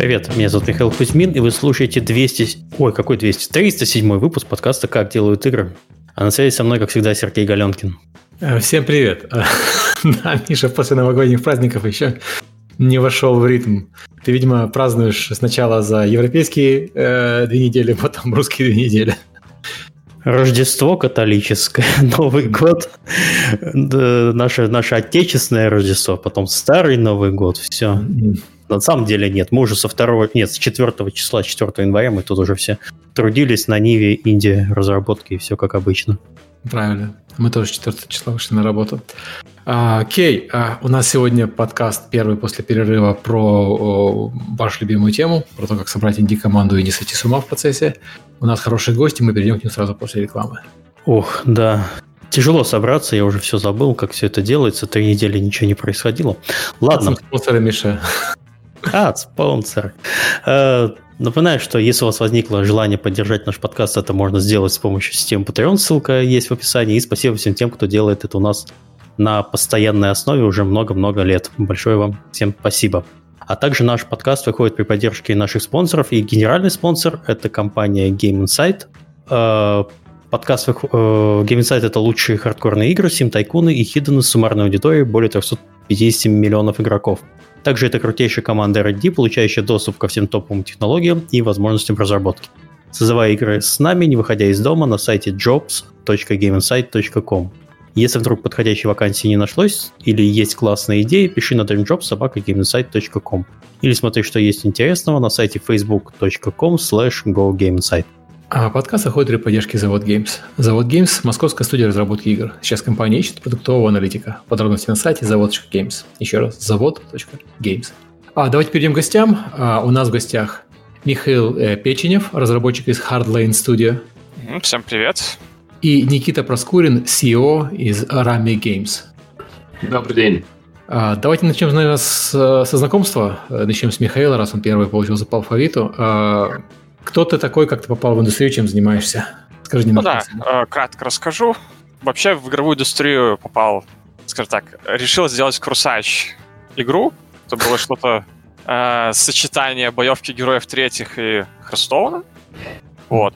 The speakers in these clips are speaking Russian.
Привет, меня зовут Михаил Кузьмин, и вы слушаете 200... Ой, какой 200? 307 выпуск подкаста «Как делают игры». А на связи со мной, как всегда, Сергей Галенкин. Э, всем привет. Да, Миша после новогодних праздников еще не вошел в ритм. Ты, видимо, празднуешь сначала за европейские э, две недели, потом русские две недели. Рождество католическое, Новый год, наше, наше отечественное Рождество, потом старый Новый год, все. На самом деле нет. Мы уже со второго, нет, с 4 числа, 4 января мы тут уже все трудились на Ниве, Индии, разработки и все как обычно. Правильно. Мы тоже 4 числа вышли на работу. А, Кей, а, у нас сегодня подкаст первый после перерыва про о, вашу любимую тему, про то, как собрать инди-команду и не сойти с ума в процессе. У нас хорошие гости, мы перейдем к ним сразу после рекламы. Ох, да. Тяжело собраться, я уже все забыл, как все это делается. Три недели ничего не происходило. Ладно. Спонсоры, Миша. А, спонсор. Э, напоминаю, что если у вас возникло желание поддержать наш подкаст, это можно сделать с помощью системы Patreon, ссылка есть в описании. И спасибо всем тем, кто делает это у нас на постоянной основе уже много-много лет. Большое вам всем спасибо. А также наш подкаст выходит при поддержке наших спонсоров. И генеральный спонсор – это компания Game Insight. Э, подкаст э, Game Insight – это лучшие хардкорные игры, сим-тайкуны и хиданы с суммарной аудиторией более 350 миллионов игроков. Также это крутейшая команда R&D, получающая доступ ко всем топовым технологиям и возможностям разработки. Создавая игры с нами, не выходя из дома, на сайте jobs.gameinsight.com. Если вдруг подходящей вакансии не нашлось или есть классная идея, пиши на dreamjobs.gameinsight.com или смотри, что есть интересного на сайте facebook.com slash gogameinsight. А подкаст заходит при поддержке Завод Games. Завод Games – московская студия разработки игр. Сейчас компания ищет продуктового аналитика. Подробности на сайте завод.games. Еще раз, завод.games. А, давайте перейдем к гостям. А, у нас в гостях Михаил э, Печенев, разработчик из Hardlane Studio. Всем привет. И Никита Проскурин, CEO из Rami Games. Добрый день. А, давайте начнем, наверное, с, со знакомства. Э, начнем с Михаила, раз он первый получился по алфавиту. А, кто ты такой, как ты попал в индустрию, чем занимаешься? Скажи немного. Ну да, э, кратко расскажу. Вообще в игровую индустрию попал, скажем так, решил сделать крусач игру. Это было что-то э, сочетание боевки героев третьих и Хрестоуна. Вот.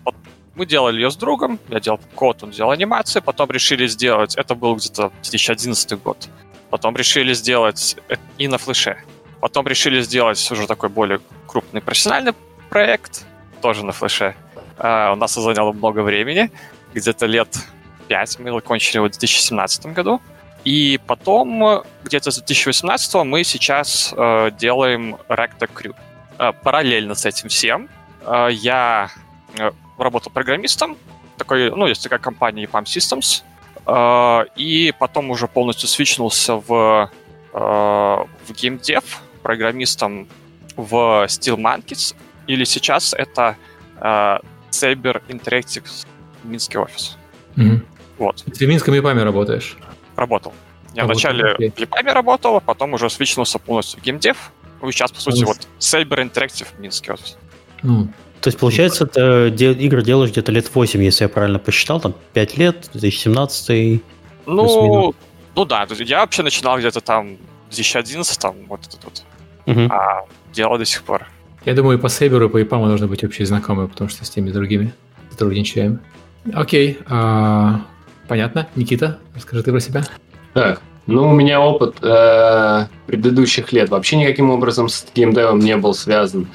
Мы делали ее с другом, я делал код, он делал анимацию, потом решили сделать, это был где-то 2011 год, потом решили сделать и на флеше. Потом решили сделать уже такой более крупный профессиональный проект, тоже на флеше. Uh, у нас заняло много времени, где-то лет 5 мы закончили в 2017 году. И потом, где-то с 2018 мы сейчас uh, делаем Recto Crew. Uh, параллельно с этим всем uh, я работал программистом, такой, ну, есть такая компания EPAM Systems, uh, и потом уже полностью свичнулся в, uh, в геймдев, программистом в Steel Monkeys, или сейчас это э, Saber Interactive Минский офис. Угу. Вот. Ты в Минском ЕПАМе работаешь? Работал. Я а вначале вот, в ЕПАМе работал, а потом уже свичнулся полностью в геймдев. Ну, сейчас, по сути, а вот Saber Interactive Минский офис. Ну, то есть, получается, ты де- игры делаешь где-то лет 8, если я правильно посчитал, там 5 лет, 2017 Ну, ну да, я вообще начинал где-то там в 2011, там, вот этот вот. Угу. А делал до сих пор. Я думаю, по Сейберу, по ИПАМу должны быть общие знакомые, потому что с теми другими сотрудничаем. Окей, а, понятно. Никита, расскажи ты про себя. Так, ну, у меня опыт э, предыдущих лет вообще никаким образом с геймдевом не был связан.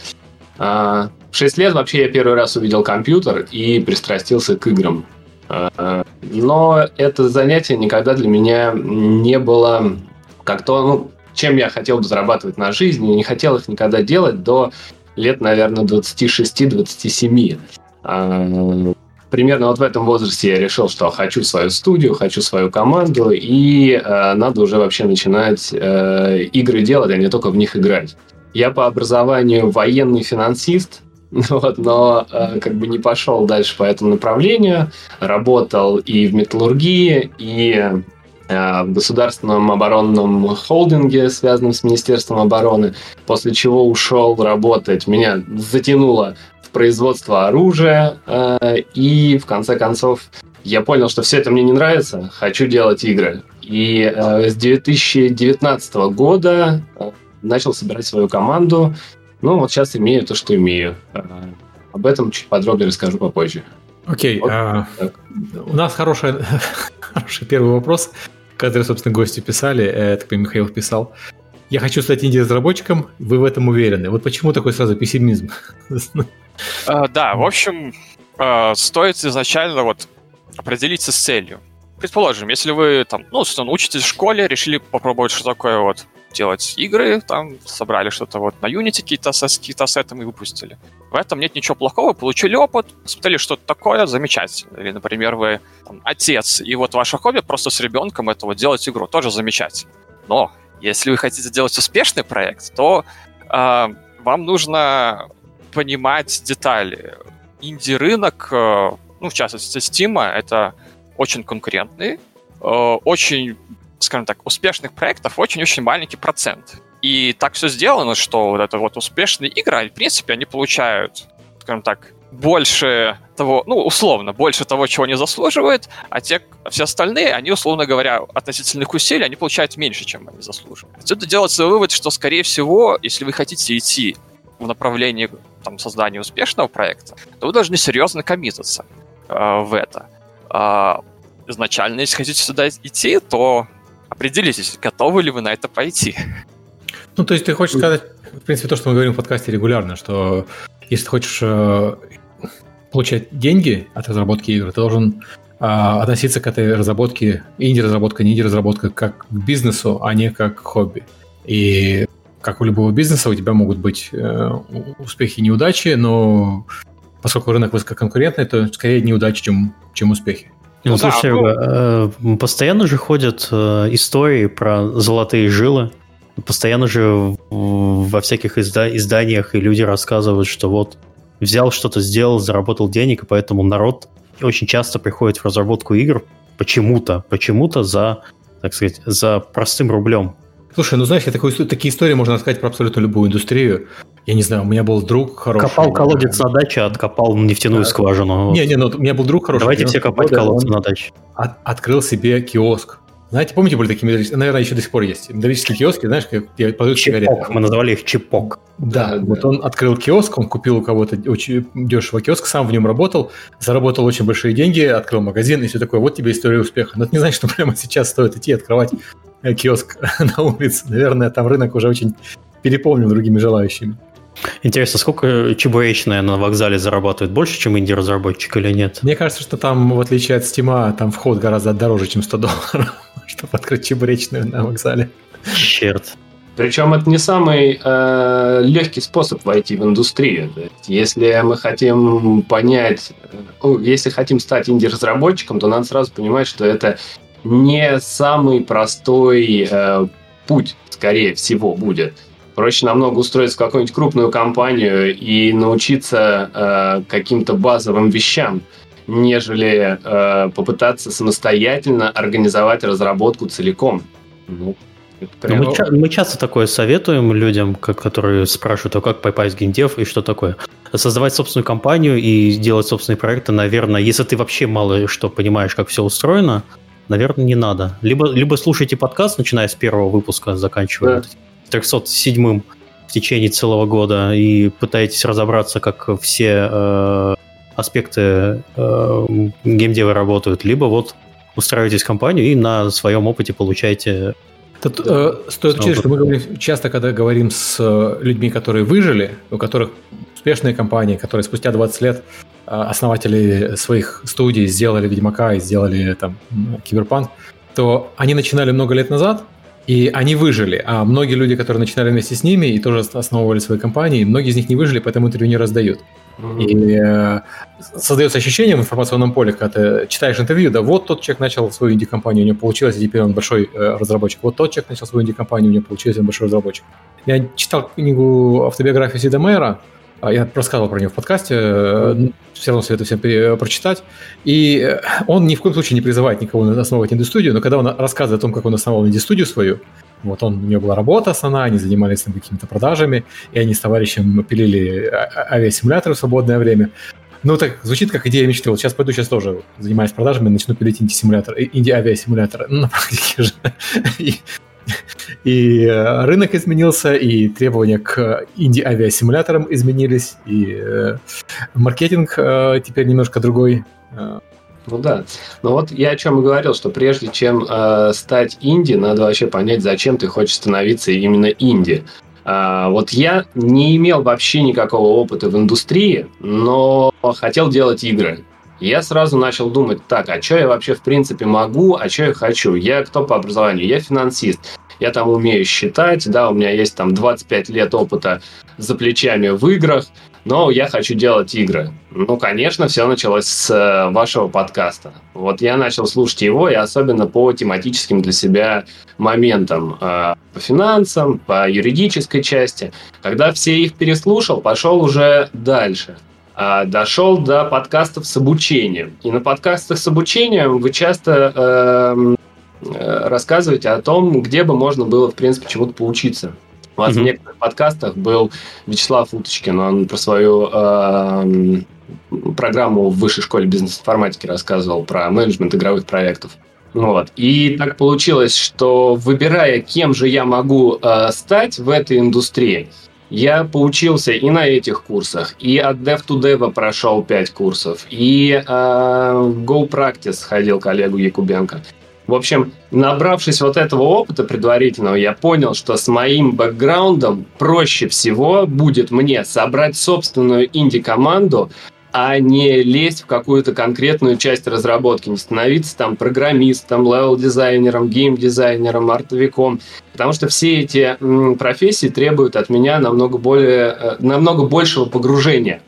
Э, в 6 лет вообще я первый раз увидел компьютер и пристрастился к играм. Э, но это занятие никогда для меня не было как-то, ну, чем я хотел бы зарабатывать на жизнь, и не хотел их никогда делать до лет, наверное, 26-27. А, примерно вот в этом возрасте я решил, что хочу свою студию, хочу свою команду, и э, надо уже вообще начинать э, игры делать, а не только в них играть. Я по образованию военный финансист, вот, но э, как бы не пошел дальше по этому направлению. Работал и в металлургии, и в государственном оборонном холдинге, связанном с Министерством обороны, после чего ушел работать. Меня затянуло в производство оружия, э, и в конце концов я понял, что все это мне не нравится, хочу делать игры. И э, с 2019 года начал собирать свою команду, Ну, вот сейчас имею то, что имею. Об этом чуть подробнее расскажу попозже. Окей, вот, а, у нас хороший, хороший первый вопрос, который, собственно, гости писали, э, так Михаил писал. Я хочу стать инди-разработчиком, вы в этом уверены. Вот почему такой сразу пессимизм? Uh, да, в общем, uh, стоит изначально вот определиться с целью. Предположим, если вы там, ну, учитесь в школе, решили попробовать, что такое вот делать игры, там собрали что-то вот на Unity, какие-то какие ассеты и выпустили. В этом нет ничего плохого, получили опыт, посмотрели что-то такое, замечательно. Или, например, вы там, отец, и вот ваше хобби просто с ребенком это вот делать игру, тоже замечательно. Но если вы хотите сделать успешный проект, то э, вам нужно понимать детали. Инди-рынок, э, ну, в частности, Steam, это очень конкурентный, э, очень, скажем так, успешных проектов очень-очень маленький процент. И так все сделано, что вот это вот успешные игры, в принципе, они получают, скажем так, больше того, ну, условно, больше того, чего они заслуживают, а те, все остальные, они, условно говоря, относительно их усилий, они получают меньше, чем они заслуживают. Отсюда делается вывод, что, скорее всего, если вы хотите идти в направлении там, создания успешного проекта, то вы должны серьезно коммититься э, в это. Э, изначально, если хотите сюда идти, то определитесь, готовы ли вы на это пойти. Ну, то есть ты хочешь сказать, в принципе, то, что мы говорим в подкасте регулярно, что если ты хочешь э, получать деньги от разработки игр, ты должен э, относиться к этой разработке, инди-разработка, не инди-разработка, как к бизнесу, а не как к хобби. И как у любого бизнеса, у тебя могут быть э, успехи и неудачи, но поскольку рынок высококонкурентный, то скорее неудачи, чем, чем успехи. Ну, ну слушай, да, э, постоянно же ходят э, истории про золотые жилы. Постоянно же во всяких изда- изданиях и люди рассказывают, что вот взял что-то, сделал, заработал денег, и поэтому народ очень часто приходит в разработку игр почему-то, почему-то за, так сказать, за простым рублем. Слушай, ну знаешь, я такой, такие истории можно рассказать про абсолютно любую индустрию. Я не знаю, у меня был друг хороший. Копал колодец на даче, откопал нефтяную да. скважину. Не, не, ну у меня был друг хороший. Давайте все копать колодцы на даче. От, открыл себе киоск. Знаете, помните, были такие металлические, наверное, еще до сих пор есть, металлические киоски, знаешь, где продают сигареты. мы назвали их чипок. Да, да, вот он открыл киоск, он купил у кого-то очень дешево киоск, сам в нем работал, заработал очень большие деньги, открыл магазин и все такое. Вот тебе история успеха. Но это не значит, что прямо сейчас стоит идти открывать э, киоск на улице. Наверное, там рынок уже очень переполнен другими желающими. Интересно, сколько чебуречная на вокзале зарабатывает? Больше, чем инди-разработчик или нет? Мне кажется, что там, в отличие от Стима, там вход гораздо дороже, чем 100 долларов, чтобы открыть чебуречную на вокзале. Черт. Причем это не самый э, легкий способ войти в индустрию. Если мы хотим понять, э, если хотим стать инди-разработчиком, то надо сразу понимать, что это не самый простой э, путь, скорее всего, будет. Проще намного устроиться в какую-нибудь крупную компанию и научиться э, каким-то базовым вещам, нежели э, попытаться самостоятельно организовать разработку целиком. Ну, Прям... Мы, мы часто такое советуем людям, как, которые спрашивают, а как попасть в геймдев и что такое. Создавать собственную компанию и делать собственные проекты, наверное, если ты вообще мало что понимаешь, как все устроено, наверное, не надо. Либо, либо слушайте подкаст, начиная с первого выпуска, заканчивая да. 307 в течение целого года и пытаетесь разобраться, как все э, аспекты э, геймдева работают, либо вот устраиваетесь в компанию и на своем опыте получаете Тут э, стоит учесть, что мы говорим, часто, когда говорим с э, людьми, которые выжили, у которых успешные компании, которые спустя 20 лет э, основатели своих студий сделали Ведьмака и сделали там Киберпанк, то они начинали много лет назад, и они выжили. А многие люди, которые начинали вместе с ними и тоже основывали свои компании, многие из них не выжили, поэтому интервью не раздают. И э, создается ощущение в информационном поле, когда ты читаешь интервью, да, вот тот человек начал свою инди-компанию, у него получилось, и теперь он большой э, разработчик. Вот тот человек начал свою инди-компанию, у него получилось, он большой разработчик. Я читал книгу автобиографию Сида Мэйра, а, я рассказывал про него в подкасте, mm-hmm. все равно советую всем прочитать. И э, он ни в коем случае не призывает никого основывать инди-студию, но когда он рассказывает о том, как он основал инди-студию свою, вот он, у него была работа основная, они занимались там какими-то продажами, и они с товарищем пилили а, авиасимуляторы в свободное время. Ну, так звучит как идея мечты. Вот сейчас пойду, сейчас тоже занимаюсь продажами, начну пилить инди-симулятор, инди-авиасимулятор. Ну, на практике же. И И э, рынок изменился, и требования к инди-авиасимуляторам изменились, и э, маркетинг э, теперь немножко другой. Ну да. Но вот я о чем и говорил, что прежде чем э, стать инди, надо вообще понять, зачем ты хочешь становиться именно инди. Э, вот я не имел вообще никакого опыта в индустрии, но хотел делать игры. Я сразу начал думать, так, а что я вообще в принципе могу, а что я хочу? Я кто по образованию? Я финансист. Я там умею считать, да, у меня есть там 25 лет опыта за плечами в играх, но я хочу делать игры. Ну, конечно, все началось с э, вашего подкаста. Вот я начал слушать его, и особенно по тематическим для себя моментам, э, по финансам, по юридической части. Когда все их переслушал, пошел уже дальше. А, дошел до подкастов с обучением. И на подкастах с обучением вы часто эм, э, рассказываете о том, где бы можно было, в принципе, чему-то поучиться. У вас mm-hmm. в некоторых подкастах был Вячеслав Уточкин, он про свою э, программу в высшей школе бизнес-информатики рассказывал, про менеджмент игровых проектов. Вот. И так получилось, что выбирая, кем же я могу э, стать в этой индустрии, я поучился и на этих курсах, и от Dev to Dev прошел 5 курсов, и э, в Go Practice ходил коллегу Якубенко. В общем, набравшись вот этого опыта предварительного, я понял, что с моим бэкграундом проще всего будет мне собрать собственную инди-команду, а не лезть в какую-то конкретную часть разработки, не становиться там программистом, левел-дизайнером, гейм-дизайнером, артовиком, потому что все эти м, профессии требуют от меня намного, более, э, намного большего погружения.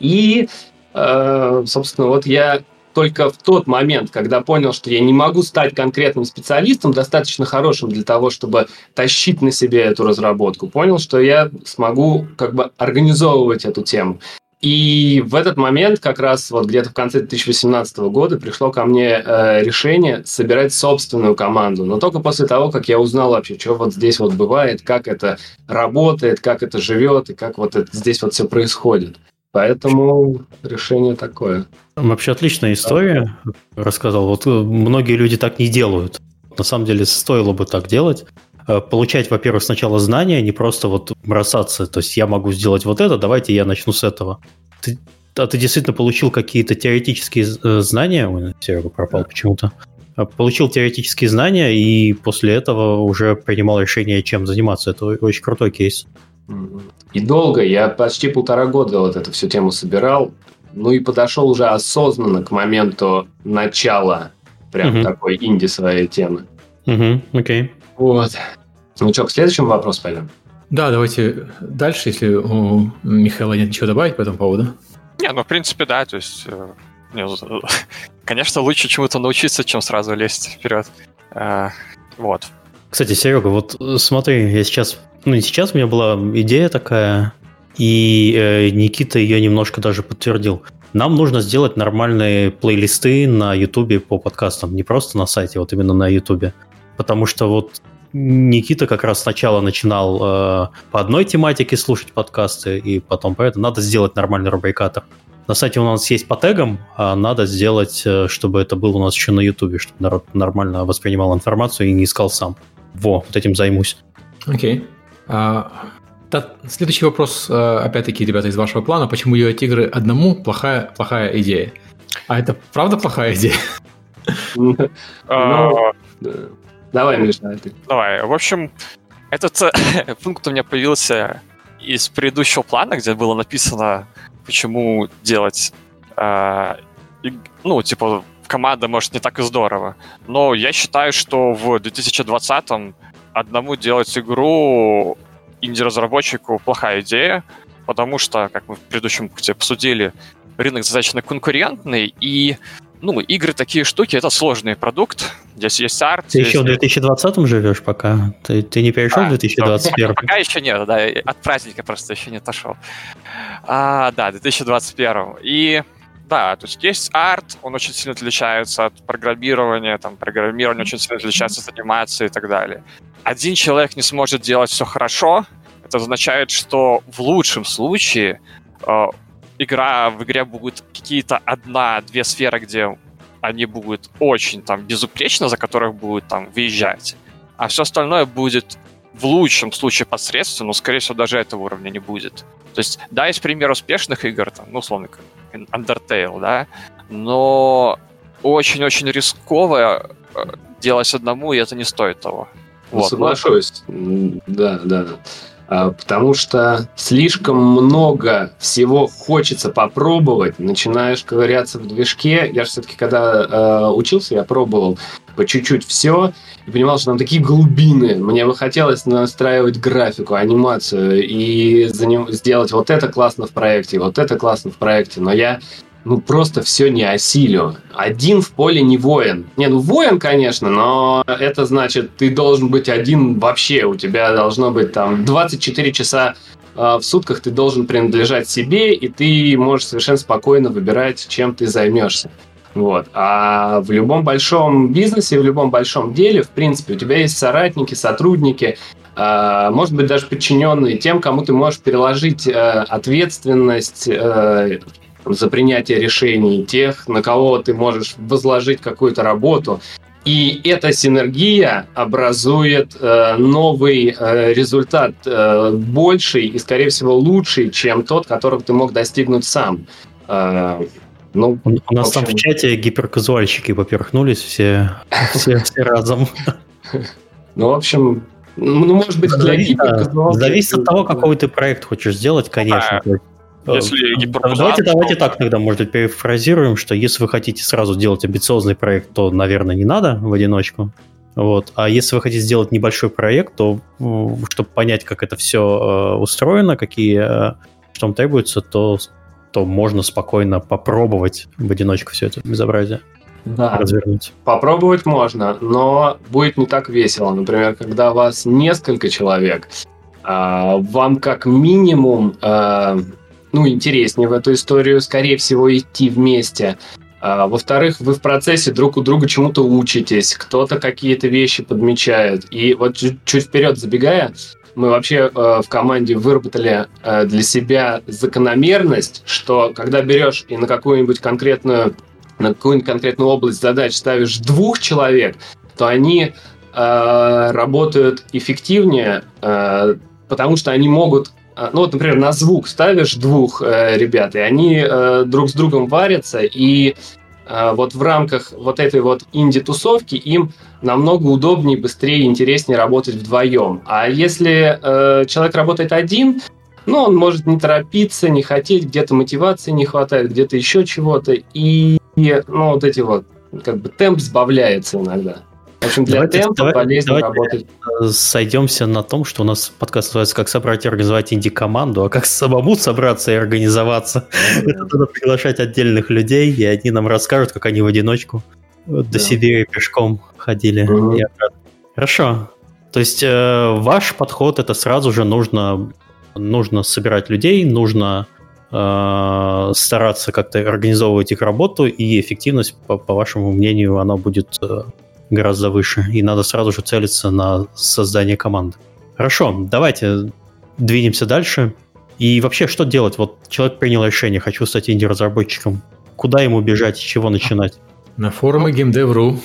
И, э, собственно, вот я только в тот момент, когда понял, что я не могу стать конкретным специалистом, достаточно хорошим для того, чтобы тащить на себе эту разработку, понял, что я смогу как бы организовывать эту тему. И в этот момент, как раз вот где-то в конце 2018 года, пришло ко мне э, решение собирать собственную команду. Но только после того, как я узнал вообще, что вот здесь вот бывает, как это работает, как это живет и как вот это, здесь вот все происходит. Поэтому решение такое. Вообще отличная история, рассказал. Вот э, многие люди так не делают. На самом деле стоило бы так делать. Э, получать, во-первых, сначала знания, не просто вот бросаться. То есть я могу сделать вот это, давайте я начну с этого. Ты, а ты действительно получил какие-то теоретические э, знания? Ой, Серега пропал почему-то. Получил теоретические знания и после этого уже принимал решение, чем заниматься. Это очень крутой кейс. И долго, я почти полтора года вот эту всю тему собирал, ну и подошел уже осознанно к моменту начала прям uh-huh. такой инди своей темы. Угу, окей. Вот. Ну что, к следующему вопросу пойдем? Да, давайте дальше, если у Михаила нет ничего добавить по этому поводу. Не, ну, в принципе, да, то есть, э, не, конечно, лучше чему-то научиться, чем сразу лезть вперед. Э, вот. Кстати, Серега, вот э, смотри, я сейчас ну не сейчас, у меня была идея такая, и э, Никита ее немножко даже подтвердил. Нам нужно сделать нормальные плейлисты на Ютубе по подкастам, не просто на сайте, вот именно на Ютубе. Потому что вот Никита как раз сначала начинал э, по одной тематике слушать подкасты, и потом поэтому надо сделать нормальный рубрикатор. На сайте у нас есть по тегам, а надо сделать, э, чтобы это было у нас еще на Ютубе, чтобы народ нормально воспринимал информацию и не искал сам. Во, вот этим займусь. Окей. Okay. А, та, следующий вопрос, а, опять-таки, ребята, из вашего плана. Почему делать игры одному плохая, плохая идея? А это правда плохая идея? А, ну, давай, Миша, Давай. В общем, этот пункт у меня появился из предыдущего плана, где было написано, почему делать, ну, типа, команда, может, не так и здорово. Но я считаю, что в 2020-м одному делать игру инди-разработчику плохая идея, потому что, как мы в предыдущем пункте обсудили, рынок достаточно конкурентный, и ну, игры такие штуки, это сложный продукт. Здесь есть арт. Ты еще в 2020 живешь пока? Ты, ты не перешел а, в 2021? Пока еще нет, да, от праздника просто еще не отошел. А, да, 2021. И да, то есть есть арт, он очень сильно отличается от программирования, там, программирование очень сильно отличается от анимации и так далее. Один человек не сможет делать все хорошо, это означает, что в лучшем случае э, игра в игре будет какие-то одна-две сферы, где они будут очень там безупречно, за которых будут там выезжать. а все остальное будет в лучшем случае посредственно, но, скорее всего, даже этого уровня не будет. То есть, да, есть пример успешных игр, там, ну, условно, как Undertale, да, но очень-очень рисково э, делать одному, и это не стоит того. Ну, вот. Соглашусь. Да, да. А, потому что слишком много всего хочется попробовать, начинаешь ковыряться в движке. Я же все-таки, когда э, учился, я пробовал по чуть-чуть все и понимал, что там такие глубины. Мне бы хотелось настраивать графику, анимацию и за ним сделать вот это классно в проекте, вот это классно в проекте. Но я ну просто все не осилю. Один в поле не воин. Не, ну воин, конечно, но это значит, ты должен быть один вообще. У тебя должно быть там 24 часа э, в сутках ты должен принадлежать себе, и ты можешь совершенно спокойно выбирать, чем ты займешься. Вот. А в любом большом бизнесе, в любом большом деле, в принципе, у тебя есть соратники, сотрудники, э, может быть, даже подчиненные тем, кому ты можешь переложить э, ответственность за принятие решений, тех, на кого ты можешь возложить какую-то работу. И эта синергия образует э, новый э, результат, э, больший и, скорее всего, лучший, чем тот, которого ты мог достигнуть сам. Э, ну, У нас общем... там в чате гиперказуальщики поперхнулись все, все, все разом. Ну, в общем, ну, может быть, для гиперказуалки... Зависит от того, какой ты проект хочешь сделать, конечно. Если э, гиперпузат, давайте, давайте так тогда, может быть, перефразируем, что если вы хотите сразу сделать амбициозный проект, то, наверное, не надо в одиночку. Вот. А если вы хотите сделать небольшой проект, то чтобы понять, как это все э, устроено, какие э, что вам требуется, то, то можно спокойно попробовать в одиночку все это безобразие да. развернуть. Попробовать можно, но будет не так весело. Например, когда вас несколько человек, а, вам как минимум ну, интереснее в эту историю, скорее всего, идти вместе. А, во-вторых, вы в процессе друг у друга чему-то учитесь, кто-то какие-то вещи подмечает. И вот чуть, чуть вперед забегая, мы вообще э, в команде выработали э, для себя закономерность, что когда берешь и на какую-нибудь конкретную на какую-нибудь конкретную область задач ставишь двух человек, то они э, работают эффективнее, э, потому что они могут ну вот, например, на звук ставишь двух э, ребят, и они э, друг с другом варятся, и э, вот в рамках вот этой вот инди-тусовки им намного удобнее, быстрее и интереснее работать вдвоем. А если э, человек работает один, ну, он может не торопиться, не хотеть, где-то мотивации не хватает, где-то еще чего-то, и, ну, вот эти вот, как бы темп сбавляется иногда. В общем, для давайте, темпа давай, полезно давайте работать. Сойдемся на том, что у нас подкаст называется «Как собрать и организовать инди-команду», а как самому собраться и организоваться. Mm-hmm. Это надо приглашать отдельных людей, и они нам расскажут, как они в одиночку до. Сибири пешком ходили. Mm-hmm. Хорошо. То есть э, ваш подход это сразу же нужно, нужно собирать людей, нужно э, стараться как-то организовывать их работу, и эффективность, по, по вашему мнению, она будет э, гораздо выше, и надо сразу же целиться на создание команды. Хорошо, давайте двинемся дальше. И вообще, что делать? Вот человек принял решение, хочу стать инди-разработчиком. Куда ему бежать, с чего начинать? На форумы GameDev.ru.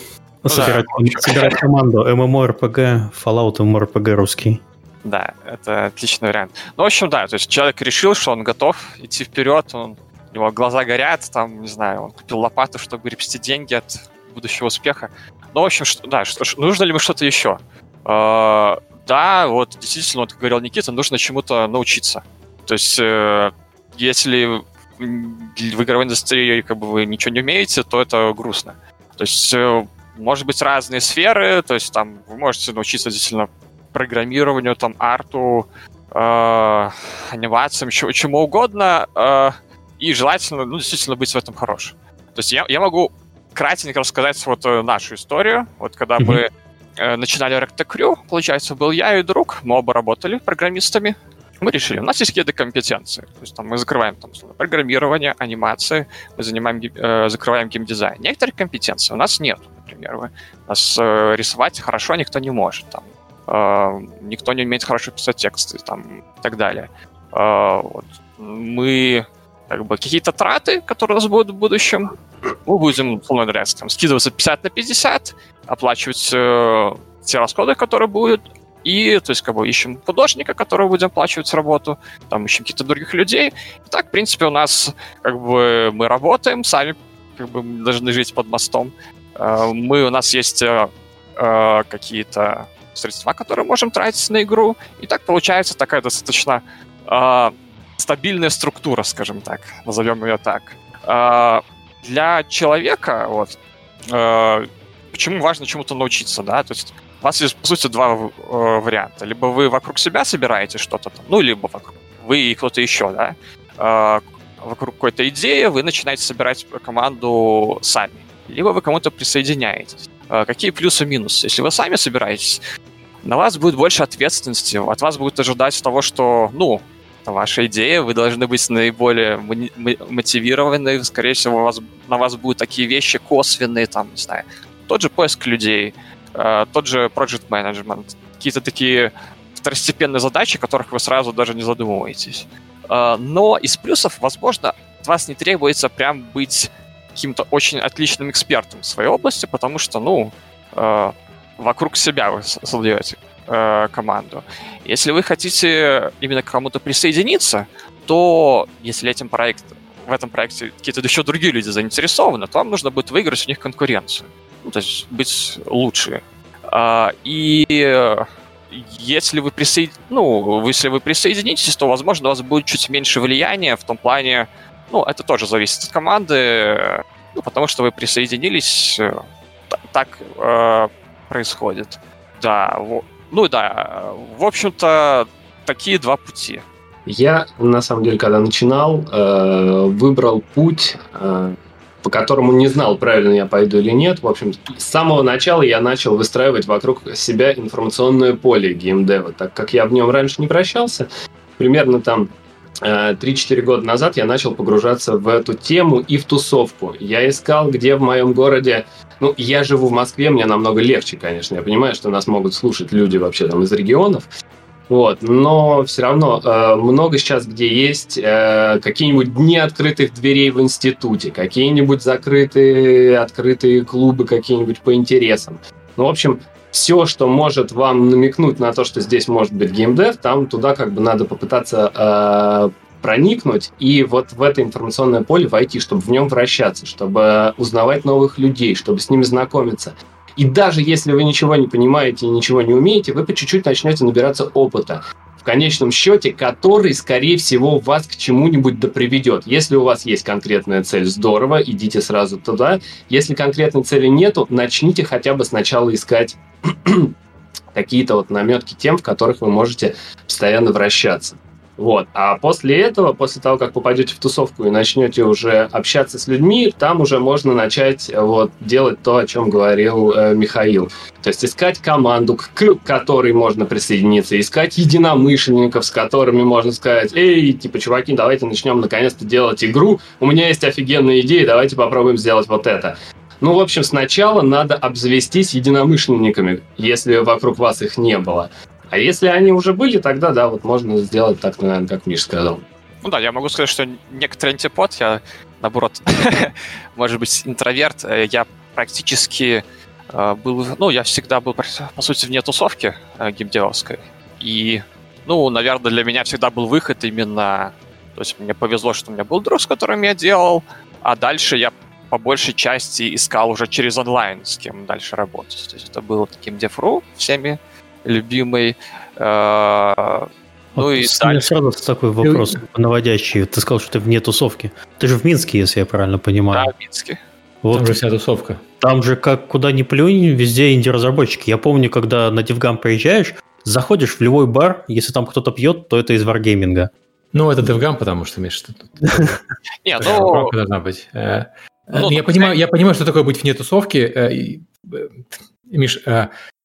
Ну, собирать, да, собирать команду MMORPG, Fallout MMORPG русский. Да, это отличный вариант. Ну, в общем, да, то есть человек решил, что он готов идти вперед, он, у него глаза горят, там, не знаю, он купил лопату, чтобы гребсти деньги от будущего успеха. Ну, в общем, что, да, что, нужно ли мы что-то еще? Э, да, вот действительно, вот, как говорил Никита, нужно чему-то научиться. То есть, э, если в игровой индустрии как бы вы ничего не умеете, то это грустно. То есть, э, может быть, разные сферы, то есть там вы можете научиться действительно программированию, там, арту, э, анимациям, чему, чему угодно, э, и желательно, ну, действительно быть в этом хорошим. То есть я, я могу кратенько рассказать вот э, нашу историю. Вот когда mm-hmm. мы э, начинали Rectacrew, получается, был я и друг, мы оба работали программистами. Мы решили, у нас есть какие-то компетенции. То есть там мы закрываем там, программирование, анимации, мы занимаем, э, закрываем геймдизайн. Некоторых компетенций у нас нет, например. У нас э, рисовать хорошо никто не может. Там, э, никто не умеет хорошо писать тексты там, и так далее. Э, вот. Мы как бы какие-то траты, которые у нас будут в будущем, мы будем, условно говоря, там, скидываться 50 на 50, оплачивать э, те расходы, которые будут, и, то есть, как бы ищем художника, которого будем оплачивать работу, там ищем каких-то других людей. И так, в принципе, у нас, как бы, мы работаем, сами, как бы, должны жить под мостом. Э, мы, у нас есть э, э, какие-то средства, которые можем тратить на игру, и так получается такая достаточно стабильная структура, скажем так, назовем ее так. Для человека, вот, почему важно чему-то научиться, да, то есть у вас есть, по сути, два э, варианта. Либо вы вокруг себя собираете что-то ну, либо вокруг вы и кто-то еще, да, э, вокруг какой-то идеи вы начинаете собирать команду сами. Либо вы кому-то присоединяетесь. Э, какие плюсы и минусы? Если вы сами собираетесь, на вас будет больше ответственности, от вас будет ожидать того, что, ну, ваша идея, вы должны быть наиболее мотивированы, скорее всего, у вас, на вас будут такие вещи косвенные, там, не знаю, тот же поиск людей, Э, тот же project management, какие-то такие второстепенные задачи, которых вы сразу даже не задумываетесь. Э, но из плюсов, возможно, от вас не требуется прям быть каким-то очень отличным экспертом в своей области, потому что, ну, э, вокруг себя вы создаете команду. Если вы хотите именно к кому-то присоединиться, то если этим проект, в этом проекте какие-то еще другие люди заинтересованы, то вам нужно будет выиграть у них конкуренцию ну, то есть быть лучше. А, и если вы, присоед... ну, если вы присоединитесь, то, возможно, у вас будет чуть меньше влияния в том плане, ну, это тоже зависит от команды, ну, потому что вы присоединились, э, так э, происходит. Да, в... ну да, в общем-то, такие два пути. Я, на самом деле, когда начинал, э, выбрал путь э, по которому не знал, правильно я пойду или нет. В общем, с самого начала я начал выстраивать вокруг себя информационное поле геймдева, так как я в нем раньше не прощался. Примерно там 3-4 э, года назад я начал погружаться в эту тему и в тусовку. Я искал, где в моем городе... Ну, я живу в Москве, мне намного легче, конечно. Я понимаю, что нас могут слушать люди вообще там из регионов. Вот, но все равно э, много сейчас, где есть э, какие-нибудь дни открытых дверей в институте, какие-нибудь закрытые, открытые клубы какие-нибудь по интересам. Ну, в общем, все, что может вам намекнуть на то, что здесь может быть геймдев, там туда как бы надо попытаться э, проникнуть и вот в это информационное поле войти, чтобы в нем вращаться, чтобы узнавать новых людей, чтобы с ними знакомиться. И даже если вы ничего не понимаете и ничего не умеете, вы по чуть-чуть начнете набираться опыта в конечном счете, который, скорее всего, вас к чему-нибудь да приведет. Если у вас есть конкретная цель, здорово, идите сразу туда. Если конкретной цели нету, начните хотя бы сначала искать какие-то вот наметки тем, в которых вы можете постоянно вращаться. Вот. А после этого, после того, как попадете в тусовку и начнете уже общаться с людьми, там уже можно начать э, вот, делать то, о чем говорил э, Михаил. То есть искать команду, к которой можно присоединиться, искать единомышленников, с которыми можно сказать, эй, типа, чуваки, давайте начнем наконец-то делать игру, у меня есть офигенная идея, давайте попробуем сделать вот это. Ну, в общем, сначала надо обзавестись единомышленниками, если вокруг вас их не было. А если они уже были, тогда да, вот можно сделать так, наверное, как Миш сказал. Ну да, я могу сказать, что некоторый антипод, я, наоборот, может быть, интроверт, э, я практически э, был, ну, я всегда был, по сути, вне тусовки э, геймдевовской. И, ну, наверное, для меня всегда был выход именно... То есть мне повезло, что у меня был друг, с которым я делал, а дальше я по большей части искал уже через онлайн, с кем дальше работать. То есть это был таким Дефру всеми любимый. Э, ну вот и меня сразу такой вопрос наводящий. Ты сказал, что ты вне тусовки. Ты же в Минске, если я правильно понимаю. Да, в Минске. Вот. Там же вся тусовка. Там же как куда ни плюнь, везде инди-разработчики. Я помню, когда на DevGam приезжаешь, заходишь в любой бар, если там кто-то пьет, то это из варгейминга. Ну, это DevGam, потому что, Миш, что тут... Нет, ну... должна быть. Э, ну, я, понимаю, я понимаю, что такое быть вне тусовки. Э, Миш,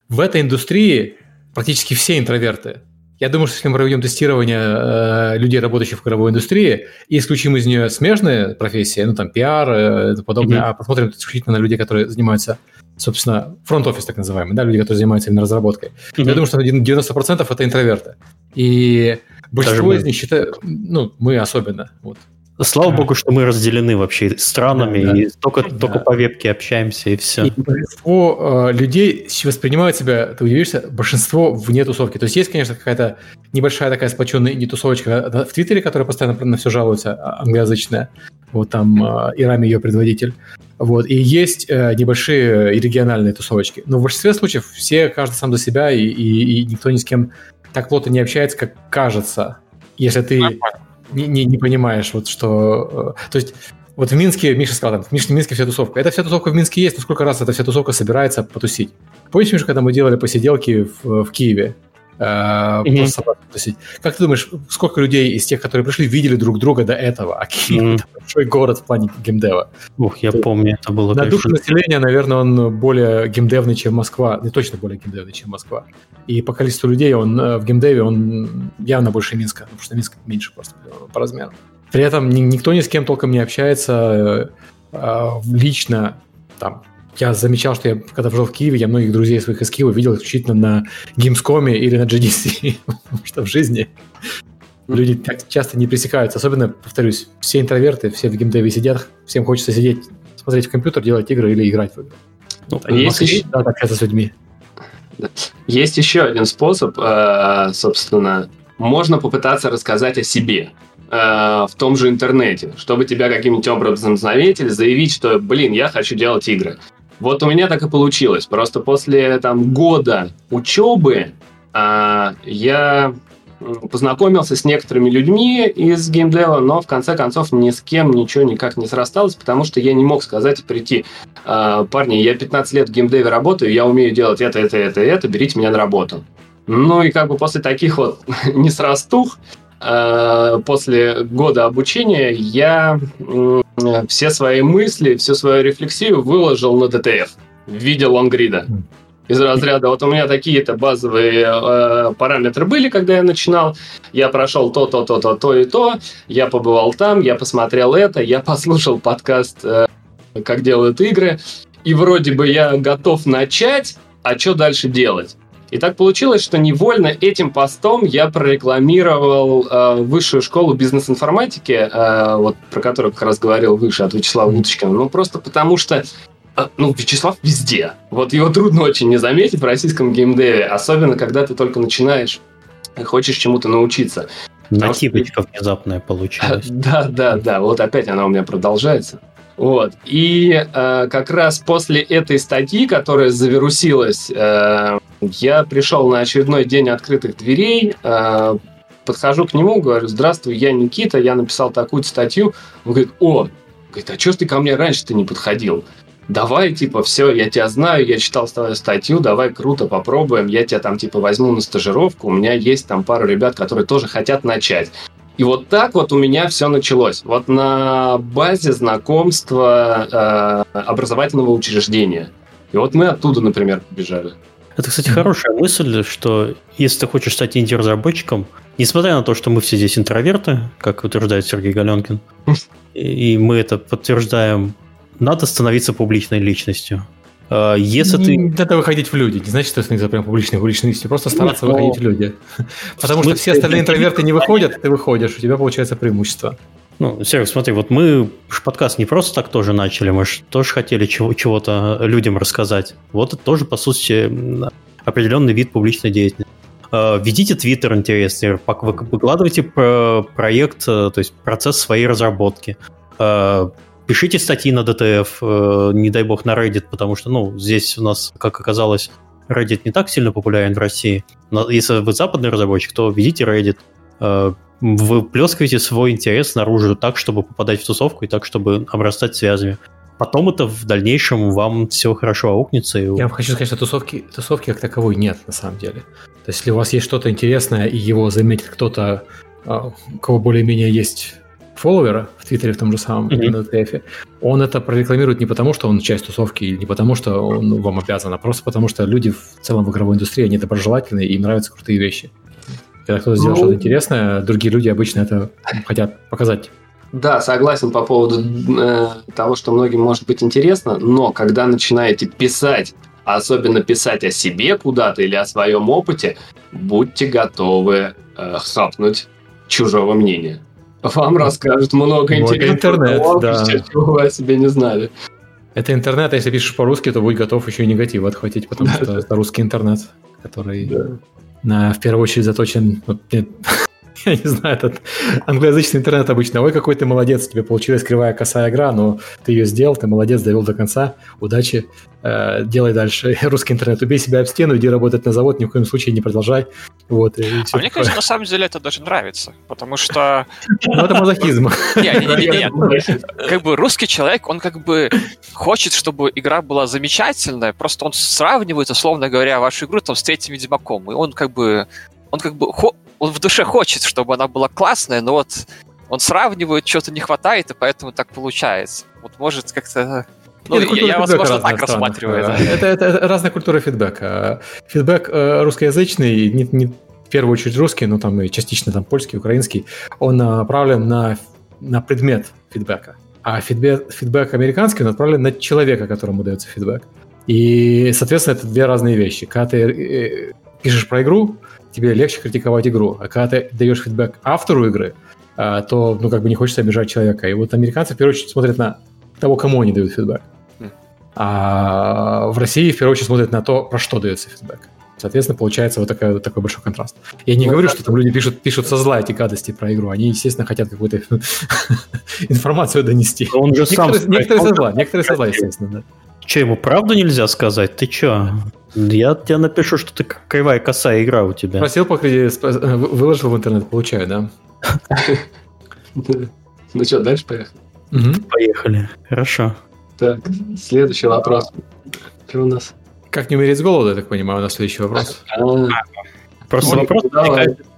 в этой индустрии практически все интроверты. Я думаю, что если мы проведем тестирование э, людей, работающих в игровой индустрии, и исключим из нее смежные профессии, ну там пиар э, и подобное, mm-hmm. а посмотрим исключительно на людей, которые занимаются, собственно, фронт-офис так называемый, да, люди, которые занимаются именно разработкой. Mm-hmm. Я думаю, что 90% это интроверты. И большинство из них считают, ну, мы особенно, вот, Слава богу, что мы разделены вообще странами, Да, да. и только, Да. только по вебке общаемся, и все. И большинство э, людей воспринимают себя, ты удивишься, большинство вне тусовки. То есть есть, конечно, какая-то небольшая такая сплоченная инди-тусовочка в Твиттере, которая постоянно на все жалуется, а- англоязычная. Вот там э, Ирами ее предводитель. Вот. И есть э, небольшие и региональные тусовочки. Но в большинстве случаев все, каждый сам за себя, и, и- и никто ни с кем так плотно не общается, как кажется. Если ты Нормально. Не, не, не понимаешь, вот что... э, То есть вот в Минске, Миша сказал, там, в в Минске вся тусовка. Это вся тусовка в Минске есть, но сколько раз эта вся тусовка собирается потусить? Помнишь, Миша, когда мы делали посиделки в, в Киеве? Э, просто потусить. Как ты думаешь, сколько людей из тех, которые пришли, видели друг друга до этого? А Киев Мгм. это большой город в плане геймдева. Ух, я помню, это было, На душу населения, наверное, он более геймдевный, чем Москва. Не точно более геймдевный, чем Москва. И по количеству людей он э, в геймдеве он явно больше Минска, потому что Минск меньше просто по размеру. При этом ни- никто ни с кем толком не общается э, лично. Там, я замечал, что я, когда жил в Киеве, я многих друзей своих из Киева видел исключительно на Gamescom или на GDC, потому что в жизни люди так часто не пресекаются. Особенно, повторюсь, все интроверты, все в геймдеве сидят, всем хочется сидеть, смотреть в компьютер, делать игры или играть в игры. ну, А есть еще- да, так общаться с людьми. Есть еще один способ, э, собственно, можно попытаться рассказать о себе э, в том же интернете, чтобы тебя каким-нибудь образом заметили, заявить, что, блин, я хочу делать игры. Вот у меня так и получилось. Просто после там года учебы э, я познакомился с некоторыми людьми из геймдева, но в конце концов ни с кем ничего никак не срасталось, потому что я не мог сказать прийти, «А, парни, я 15 лет в геймдеве работаю, я умею делать это, это, это, это, берите меня на работу. Ну и как бы после таких вот несрастух, э, после года обучения я все свои мысли, всю свою рефлексию выложил на DTF в виде лонгрида. Из разряда, вот у меня такие-то базовые э, параметры были, когда я начинал. Я прошел то, то, то, то, то и то. Я побывал там, я посмотрел это, я послушал подкаст э, как делают игры, и вроде бы я готов начать, а что дальше делать? И так получилось, что невольно этим постом я прорекламировал э, высшую школу бизнес-информатики, э, вот про которую как раз говорил выше от Вячеслава Уточкина. Ну, просто потому что э, ну, Вячеслав везде. Вот его трудно очень не заметить в российском геймдеве, особенно когда ты только начинаешь и хочешь чему-то научиться. потому что- нативочка внезапная получилась. Да, да, да. Вот опять она у меня продолжается. Вот. И э, как раз после этой статьи, которая завирусилась, э, я пришел на очередной день открытых дверей, э, подхожу к нему, говорю, здравствуй, я Никита, я написал такую-то статью. Он говорит, о, говорит, а что ты ко мне раньше-то не подходил? Давай, типа, все, я тебя знаю, я читал твою статью, давай, круто, попробуем, я тебя там, типа, возьму на стажировку, у меня есть там пару ребят, которые тоже хотят начать. И вот так вот у меня все началось. Вот на базе знакомства э, образовательного учреждения. И вот мы оттуда, например, побежали. Это, кстати, хорошая мысль, что если ты хочешь стать инди-разработчиком, несмотря на то, что мы все здесь интроверты, как утверждает Сергей Галенкин, и мы это подтверждаем, надо становиться публичной личностью. А, Если ты... Не надо выходить в люди. Не значит, что становиться прям публичной публичностью. Просто стараться Ну, выходить в люди. Потому что все остальные интроверты не выходят, ты выходишь, у тебя получается преимущество. Ну, Серег, смотри, вот мы ж подкаст не просто так тоже начали, мы же тоже хотели чего- чего-то людям рассказать. Вот это тоже, по сути, определенный вид публичной деятельности. Э, Ведите твиттер интересный, выкладывайте про проект, э, то есть процесс своей разработки. Э, Пишите статьи на DTF, э, не дай бог на Reddit, потому что, ну, здесь у нас, как оказалось, Reddit не так сильно популярен в России. Но если вы западный разработчик, то ведите Reddit. Вы плескаете свой интерес наружу так, чтобы попадать в тусовку и так, чтобы обрастать связями. Потом это в дальнейшем вам все хорошо аукнется. И... Я вам хочу сказать, что тусовки, тусовки как таковой нет на самом деле. То есть, если у вас есть что-то интересное, и его заметит кто-то, а, у кого более-менее есть фолловеры в Твиттере в том же самом, Мгм. на TF, он это прорекламирует не потому, что он часть тусовки, или не потому, что он вам обязан, а просто потому, что люди в целом в игровой индустрии, они и им нравятся крутые вещи. Когда кто-то сделал Ну. что-то интересное, другие люди обычно это хотят показать. Да, согласен по поводу э, того, что многим может быть интересно, но когда начинаете писать, особенно писать о себе куда-то или о своем опыте, будьте готовы э, хапнуть чужого мнения. вам расскажут много Вот интересного, интернет, да. чего вы о себе не знали. Это интернет, а если пишешь по-русски, то будь готов еще и негатив отхватить, потому что это русский интернет, который Да. На, в первую очередь заточен... вот я не знаю, этот англоязычный интернет обычно. Ой, какой ты молодец, тебе получилась кривая косая игра, но ты ее сделал, ты молодец, довел до конца. Удачи, э, делай дальше. Русский интернет, убей себя об стену, иди работать на завод, ни в коем случае не продолжай. Вот, и всё А мне такое. кажется, на самом деле это даже нравится, потому что Ну, это мазохизм. Не-не-не, как бы русский человек, он как бы хочет, чтобы игра была замечательная, просто он сравнивает, условно говоря, вашу игру там с третьим Ведьмаком, и он как бы, он как бы, он в душе хочет, чтобы она была классная, но вот он сравнивает, что-то не хватает, и поэтому так получается. Вот может как-то... Ну, Нет, я, культура я, фидбэка возможно, так рассматриваю это. Это, это- это разная культура фидбэка. Фидбэк э, русскоязычный, не, не в первую очередь русский, но там и частично там польский, украинский, он направлен на, на предмет фидбэка. А фидбэк, фидбэк американский, он направлен на человека, которому дается фидбэк. И, соответственно, это две разные вещи. Когда ты э, пишешь про игру, тебе легче критиковать игру. А когда ты даешь фидбэк автору игры, э, то, ну, как бы не хочется обижать человека. И вот американцы, в первую очередь, смотрят на того, кому они дают фидбэк. Хм. А в России, в первую очередь, смотрят на то, про что дается фидбэк. Соответственно, получается вот такой, вот такой большой контраст. Я не Ну, говорю, что там люди пишут, пишут со зла эти гадости про игру. Они, естественно, хотят какую-то информацию донести. Он же сам Некоторые, некоторые со зла, некоторые со зла, естественно, да. Че, ему правду нельзя сказать? Ты чё? Я тебе напишу, что ты кривая косая игра у тебя. Просил по кредиту, э, выложил в интернет, получаю, да. Ну что, дальше поехали? Поехали. Хорошо. Так, следующий вопрос. Что у нас? Как не умереть с голоду, я так понимаю, у нас следующий вопрос. А, Просто вопрос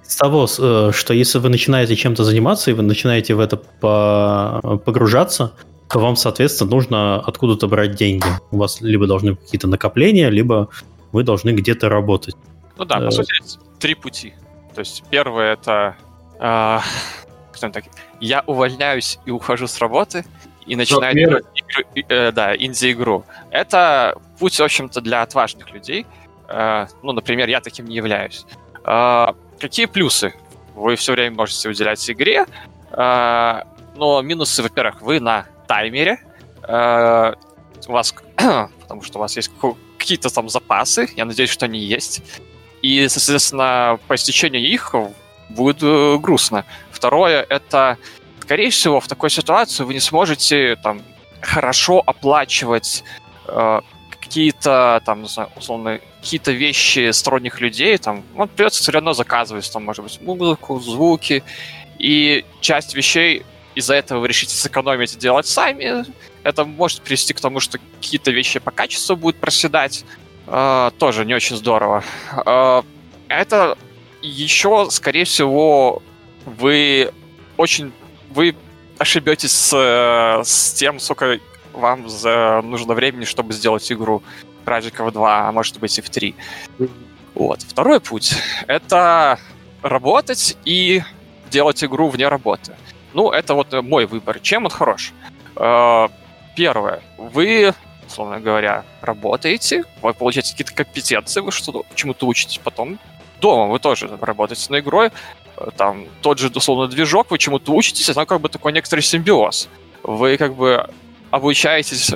с того, э, что если вы начинаете чем-то заниматься, и вы начинаете в это по- погружаться, то вам, соответственно, нужно откуда-то брать деньги. У вас либо должны быть какие-то накопления, либо вы должны где-то работать. Ну да, Э. по сути, есть три пути. То есть первое это... а, скажем так, я увольняюсь и ухожу с работы и начинаю делать игру- э, да, инди-игру. Это путь, в общем-то, для отважных людей. Э, ну, например, я таким не являюсь. А, какие плюсы? Вы все время можете уделять игре, а, но минусы, во-первых, вы на таймере, э, у вас, потому что у вас есть какие-то там запасы, я надеюсь, что они есть, и, соответственно, по истечению их будет э, грустно. Второе, это, скорее всего, в такой ситуации вы не сможете там хорошо оплачивать э, какие-то там, не знаю, условно, какие-то вещи сторонних людей, там, ну, придется все равно заказывать, там, может быть, музыку, звуки, и часть вещей из-за этого вы решите сэкономить и делать сами. Это может привести к тому, что какие-то вещи по качеству будут проседать. Э, тоже не очень здорово. Э, это еще, скорее всего, вы очень... Вы ошибетесь с, с тем, сколько вам за, нужно времени, чтобы сделать игру Кражикова 2, а может быть и в 3. Вот. Второй путь — это работать и делать игру вне работы. Ну, это вот э, мой выбор. Чем он хорош? Э, Первое. Вы, условно говоря, работаете, вы получаете какие-то компетенции, вы что-то чему-то учитесь потом. Дома вы тоже работаете над игрой, э, там тот же, условно, движок, вы чему-то учитесь, это как бы такой некоторый симбиоз. Вы как бы обучаетесь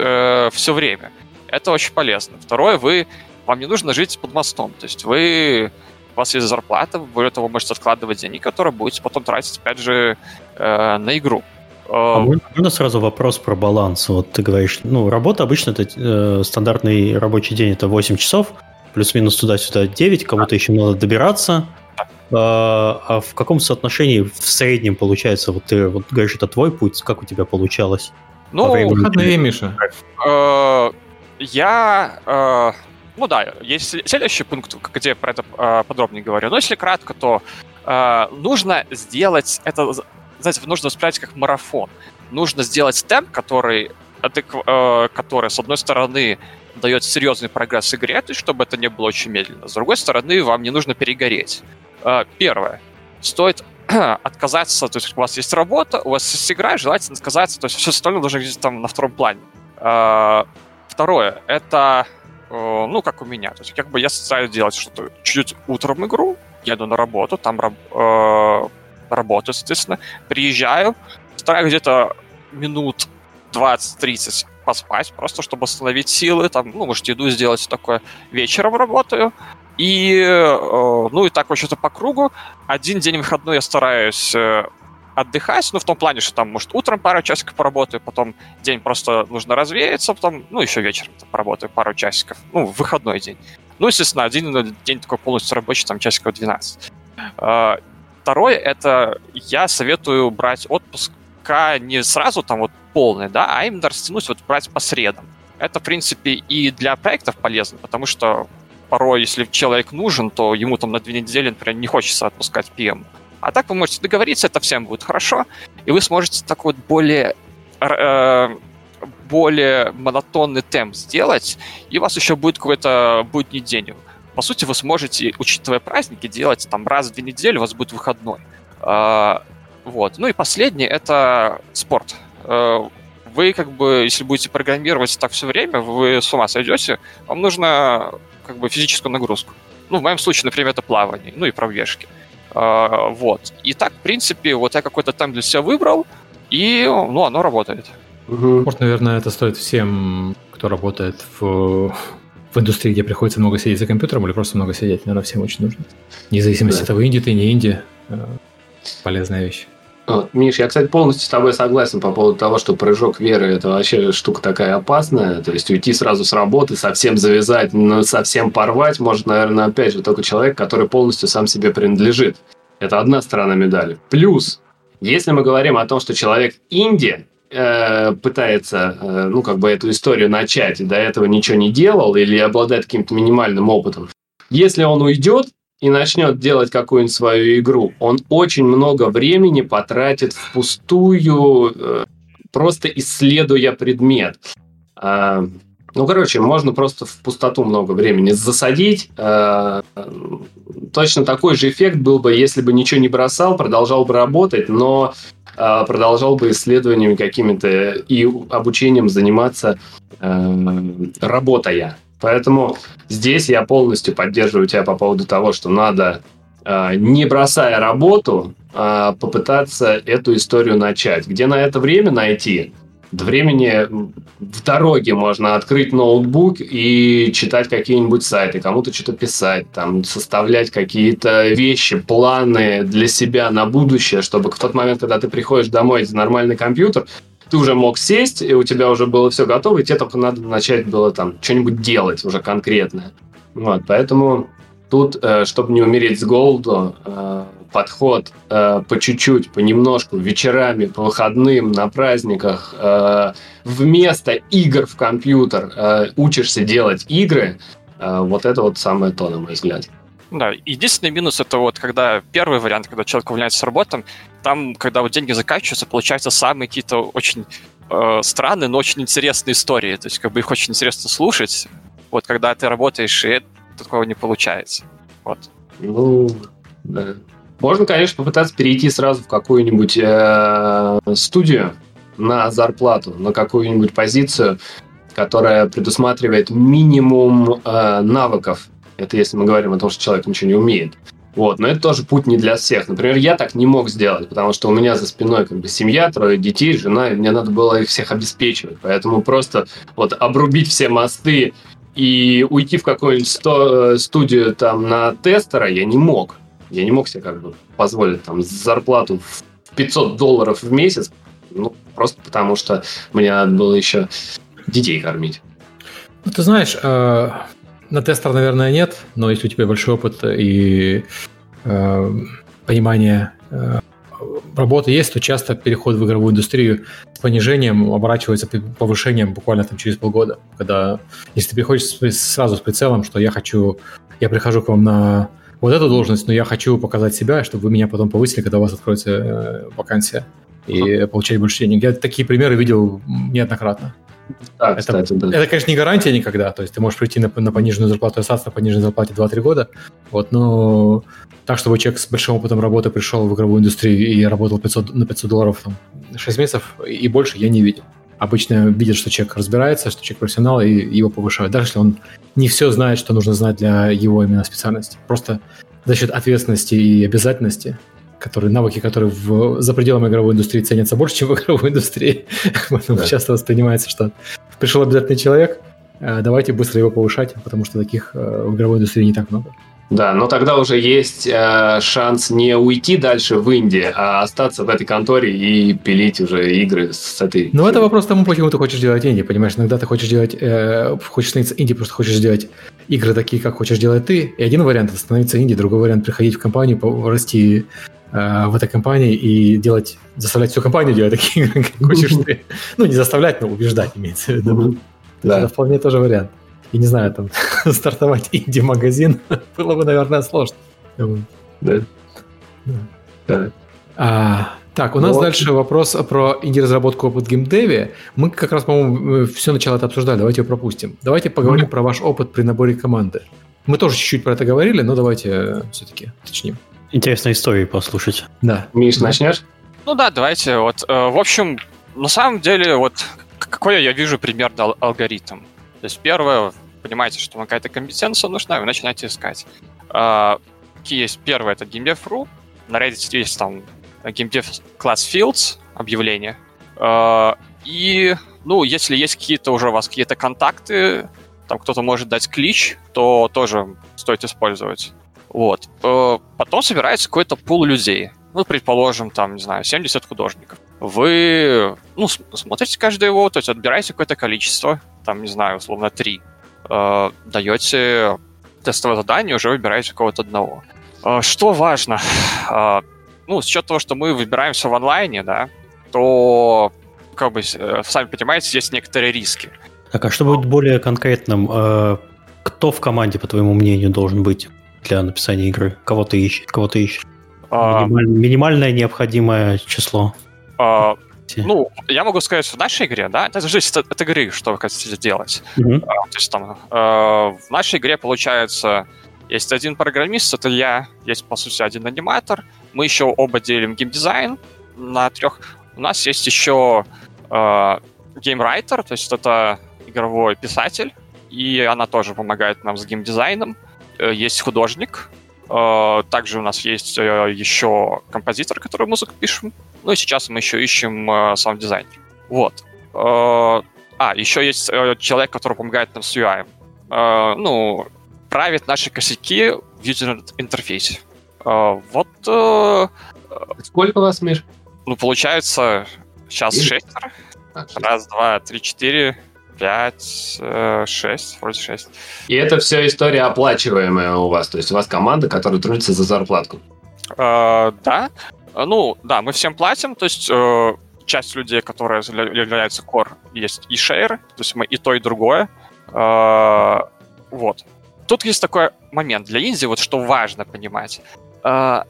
все время. Это очень полезно. Второе, вы вам не нужно жить под мостом. То есть вы у вас есть зарплата, вы более того можете откладывать деньги, которые будете потом тратить, опять же, э, на игру. А Э, можно, можно сразу вопрос про баланс? Вот ты говоришь, ну, работа обычно это э, стандартный рабочий день это 8 часов, плюс-минус туда-сюда 9, кому-то еще надо добираться. А, а в каком соотношении в среднем получается? Вот ты вот говоришь, это твой путь, как у тебя получалось? ну, Выходные, Миша. Э, я... э, ну да, есть след- следующий пункт, где я про это э, подробнее говорю. Но если кратко, то э, нужно сделать это... Знаете, нужно воспринимать как марафон. Нужно сделать темп, который, э, который, с одной стороны, дает серьезный прогресс игре, то есть чтобы это не было очень медленно. С другой стороны, вам не нужно перегореть. Э, Первое. Стоит отказаться, то есть у вас есть работа, у вас есть игра, желательно отказаться, то есть все остальное должно где-то там на втором плане. Э, Второе, это, ну, как у меня, то есть как бы я стараюсь делать что-то чуть-чуть утром игру, еду на работу, там э, работаю, соответственно, приезжаю, стараюсь где-то минут 20-30 поспать, просто чтобы восстановить силы, там, ну, может, еду сделать такое. Вечером работаю, и, э, ну, и так вообще-то по кругу. Один день выходной я стараюсь э, отдыхать, ну, в том плане, что там, может, утром пару часиков поработаю, потом день просто нужно развеяться, потом, ну, еще вечером поработаю пару часиков, ну, выходной день. Ну, естественно, один день такой полностью рабочий, там, часиков 12. Э, второе, это я советую брать отпуск не сразу там вот полный, да, а именно растянуть, вот брать по средам. Это, в принципе, и для проектов полезно, потому что порой, если человек нужен, то ему там на две недели, например, не хочется отпускать PM. А так вы можете договориться, это всем будет хорошо, и вы сможете такой вот более э, более монотонный темп сделать, и у вас еще будет какой-то будний день. По сути, вы сможете, учитывая праздники, делать там раз в две недели, у вас будет выходной. А, вот. Ну и последнее — это спорт. Э, вы как бы, если будете программировать так все время, вы с ума сойдете. Вам нужно как бы физическую нагрузку. Ну, в моем случае, например, это плавание, ну и пробежки. Э, вот. И так, в принципе, вот я какой-то там для себя выбрал, и, ну, оно работает. Угу. Может, наверное, это стоит всем, кто работает в, в индустрии, где приходится много сидеть за компьютером или просто много сидеть. Наверное, всем очень нужно. Вне зависимости да. от того, инди ты, не инди. Э, полезная вещь. Вот, Миш, я, кстати, полностью с тобой согласен по поводу того, что прыжок веры – это вообще штука такая опасная. То есть уйти сразу с работы, совсем завязать, но совсем порвать может, наверное, опять же, только человек, который полностью сам себе принадлежит. Это одна сторона медали. Плюс, если мы говорим о том, что человек инди, пытается, э, ну, как бы эту историю начать, и до этого ничего не делал, или обладает каким-то минимальным опытом, если он уйдет, и начнет делать какую-нибудь свою игру, он очень много времени потратит впустую, э, просто исследуя предмет. Ну, короче, можно просто в пустоту много времени засадить. А, точно такой же эффект был бы, если бы ничего не бросал, продолжал бы работать, но а, продолжал бы исследованиями какими-то и обучением заниматься, работая. Поэтому здесь я полностью поддерживаю тебя по поводу того, что надо, не бросая работу, а, попытаться эту историю начать. Где на это время найти? Да времени в дороге можно открыть ноутбук и читать какие-нибудь сайты, кому-то что-то писать, там, составлять какие-то вещи, планы для себя на будущее, чтобы в тот момент, когда ты приходишь домой, это нормальный компьютер, ты уже мог сесть, и у тебя уже было все готово, и тебе только надо начать было там что-нибудь делать уже конкретное. Вот, поэтому тут, э, чтобы не умереть с голоду, э, подход э, по чуть-чуть, понемножку, вечерами, по выходным, на праздниках, вместо игр в компьютер учишься делать игры, вот это вот самое то, на мой взгляд. Да, единственный минус это вот когда первый вариант, когда человек увольняется с работы, там, когда вот деньги заканчиваются, получаются самые какие-то очень э, странные, но очень интересные истории. То есть как бы их очень интересно слушать. Вот когда ты работаешь, и такого не получается. Вот. Ну, да. Можно, конечно, попытаться перейти сразу в какую-нибудь э, студию на зарплату, на какую-нибудь позицию, которая предусматривает минимум э, навыков это если мы говорим о том, что человек ничего не умеет. Вот, но это тоже путь не для всех. Например, я так не мог сделать, потому что у меня за спиной как бы семья, трое детей, жена, и мне надо было их всех обеспечивать. Поэтому просто вот обрубить все мосты и уйти в какую-нибудь э, студию там на тестера я не мог. Я не мог себе как бы позволить там зарплату в 500 долларов в месяц, ну, просто потому что мне надо было еще детей кормить. Ну, ты знаешь, э, на тестер, наверное, нет, но если у тебя большой опыт и э, понимание работы есть, то часто переход в игровую индустрию с понижением оборачивается повышением буквально там через полгода. Когда, если ты приходишь сразу с прицелом, что я хочу, я прихожу к вам на вот эту должность, но я хочу показать себя, чтобы вы меня потом повысили, когда у вас откроется э, вакансия и получать больше денег. Я такие примеры видел неоднократно. Да, это, кстати, да. это, конечно, не гарантия никогда. То есть ты можешь прийти на, на пониженную зарплату и остаться на пониженной зарплате 2-3 года. Вот, но так, чтобы человек с большим опытом работы пришел в игровую индустрию и работал 500, на 500 долларов там, 6 месяцев и больше, я не видел. Обычно видят, что человек разбирается, что человек профессионал, и его повышают. Даже если он не все знает, что нужно знать для его именно специальности. Просто за счет ответственности и обязательности которые, навыки, которые в, за пределами игровой индустрии ценятся больше, чем в игровой индустрии. Поэтому да. часто воспринимается, что пришел обязательный человек, э, давайте быстро его повышать, потому что таких э, в игровой индустрии не так много. Да, но тогда уже есть э, шанс не уйти дальше в Индии, а остаться в этой конторе и пилить уже игры с этой... Ну, это вопрос тому, почему ты хочешь делать Индии, понимаешь? Иногда ты хочешь делать... Э, хочешь становиться Индии, просто хочешь сделать игры такие, как хочешь делать ты. И один вариант – это становиться Индией, другой вариант – приходить в компанию, расти э, в этой компании и делать... Заставлять всю компанию делать такие игры, как хочешь ты. Ну, не заставлять, но убеждать, имеется в виду. Да. Это вполне тоже вариант и не знаю, там, стартовать инди-магазин было бы, наверное, сложно. Да. Да. А, так, у нас вот. дальше вопрос про инди-разработку опыт геймдеве. Мы как раз, по-моему, все начало это обсуждали, давайте его пропустим. Давайте поговорим mm-hmm. про ваш опыт при наборе команды. Мы тоже чуть-чуть про это говорили, но давайте э, все-таки уточним. Интересная история послушать. Да. Миш, начнешь? Ну да, давайте. Вот, э, в общем, на самом деле, вот какой я вижу примерно алгоритм. То есть первое, понимаете, что вам какая-то компетенция нужна, и вы начинаете искать. Какие есть? Первое — это GameDev.ru. На Reddit есть там GameDev Class Fields, объявление. А, и, ну, если есть какие-то уже у вас какие-то контакты, там кто-то может дать клич, то тоже стоит использовать. Вот. А, потом собирается какой-то пул людей. Ну, предположим, там, не знаю, 70 художников. Вы, ну, смотрите каждый его, то есть отбираете какое-то количество, там, не знаю, условно, три, э, даете тестовое задание, уже выбираете кого-то одного. Э, что важно? Э, ну, с учетом того, что мы выбираем все в онлайне, да, то, как бы, э, сами понимаете, есть некоторые риски. Так, а чтобы быть более конкретным, э, кто в команде, по твоему мнению, должен быть для написания игры? Кого ты ищешь? Кого ты ищешь? А... Минималь... Минимальное необходимое число. А, ну, я могу сказать, в нашей игре, да, это зависит от, от игры, что вы хотите делать. Mm-hmm. Uh, то есть там uh, в нашей игре получается есть один программист, это я, есть, по сути, один аниматор. Мы еще оба делим геймдизайн на трех. У нас есть еще uh, геймрайтер, то есть это игровой писатель, и она тоже помогает нам с геймдизайном. Э, есть художник, также у нас есть еще композитор, который музыку пишем. Ну и сейчас мы еще ищем э, саунд-дизайнер. Вот. Э, а, еще есть э, человек, который помогает нам с UI. Э, ну, правит наши косяки в юзер-интерфейсе. Э, вот... Э, Сколько у вас, Миш? Ну, получается, сейчас шестеро. Раз, два, три, четыре, пять, э, шесть, вроде шесть. И это все история оплачиваемая у вас? То есть у вас команда, которая трудится за зарплатку? Э, да. Э, ну, да, мы всем платим, то есть э, часть людей, которые являются core, есть и share, то есть мы и то, и другое. Э, вот. Тут есть такой момент для Индии, вот что важно понимать. Э,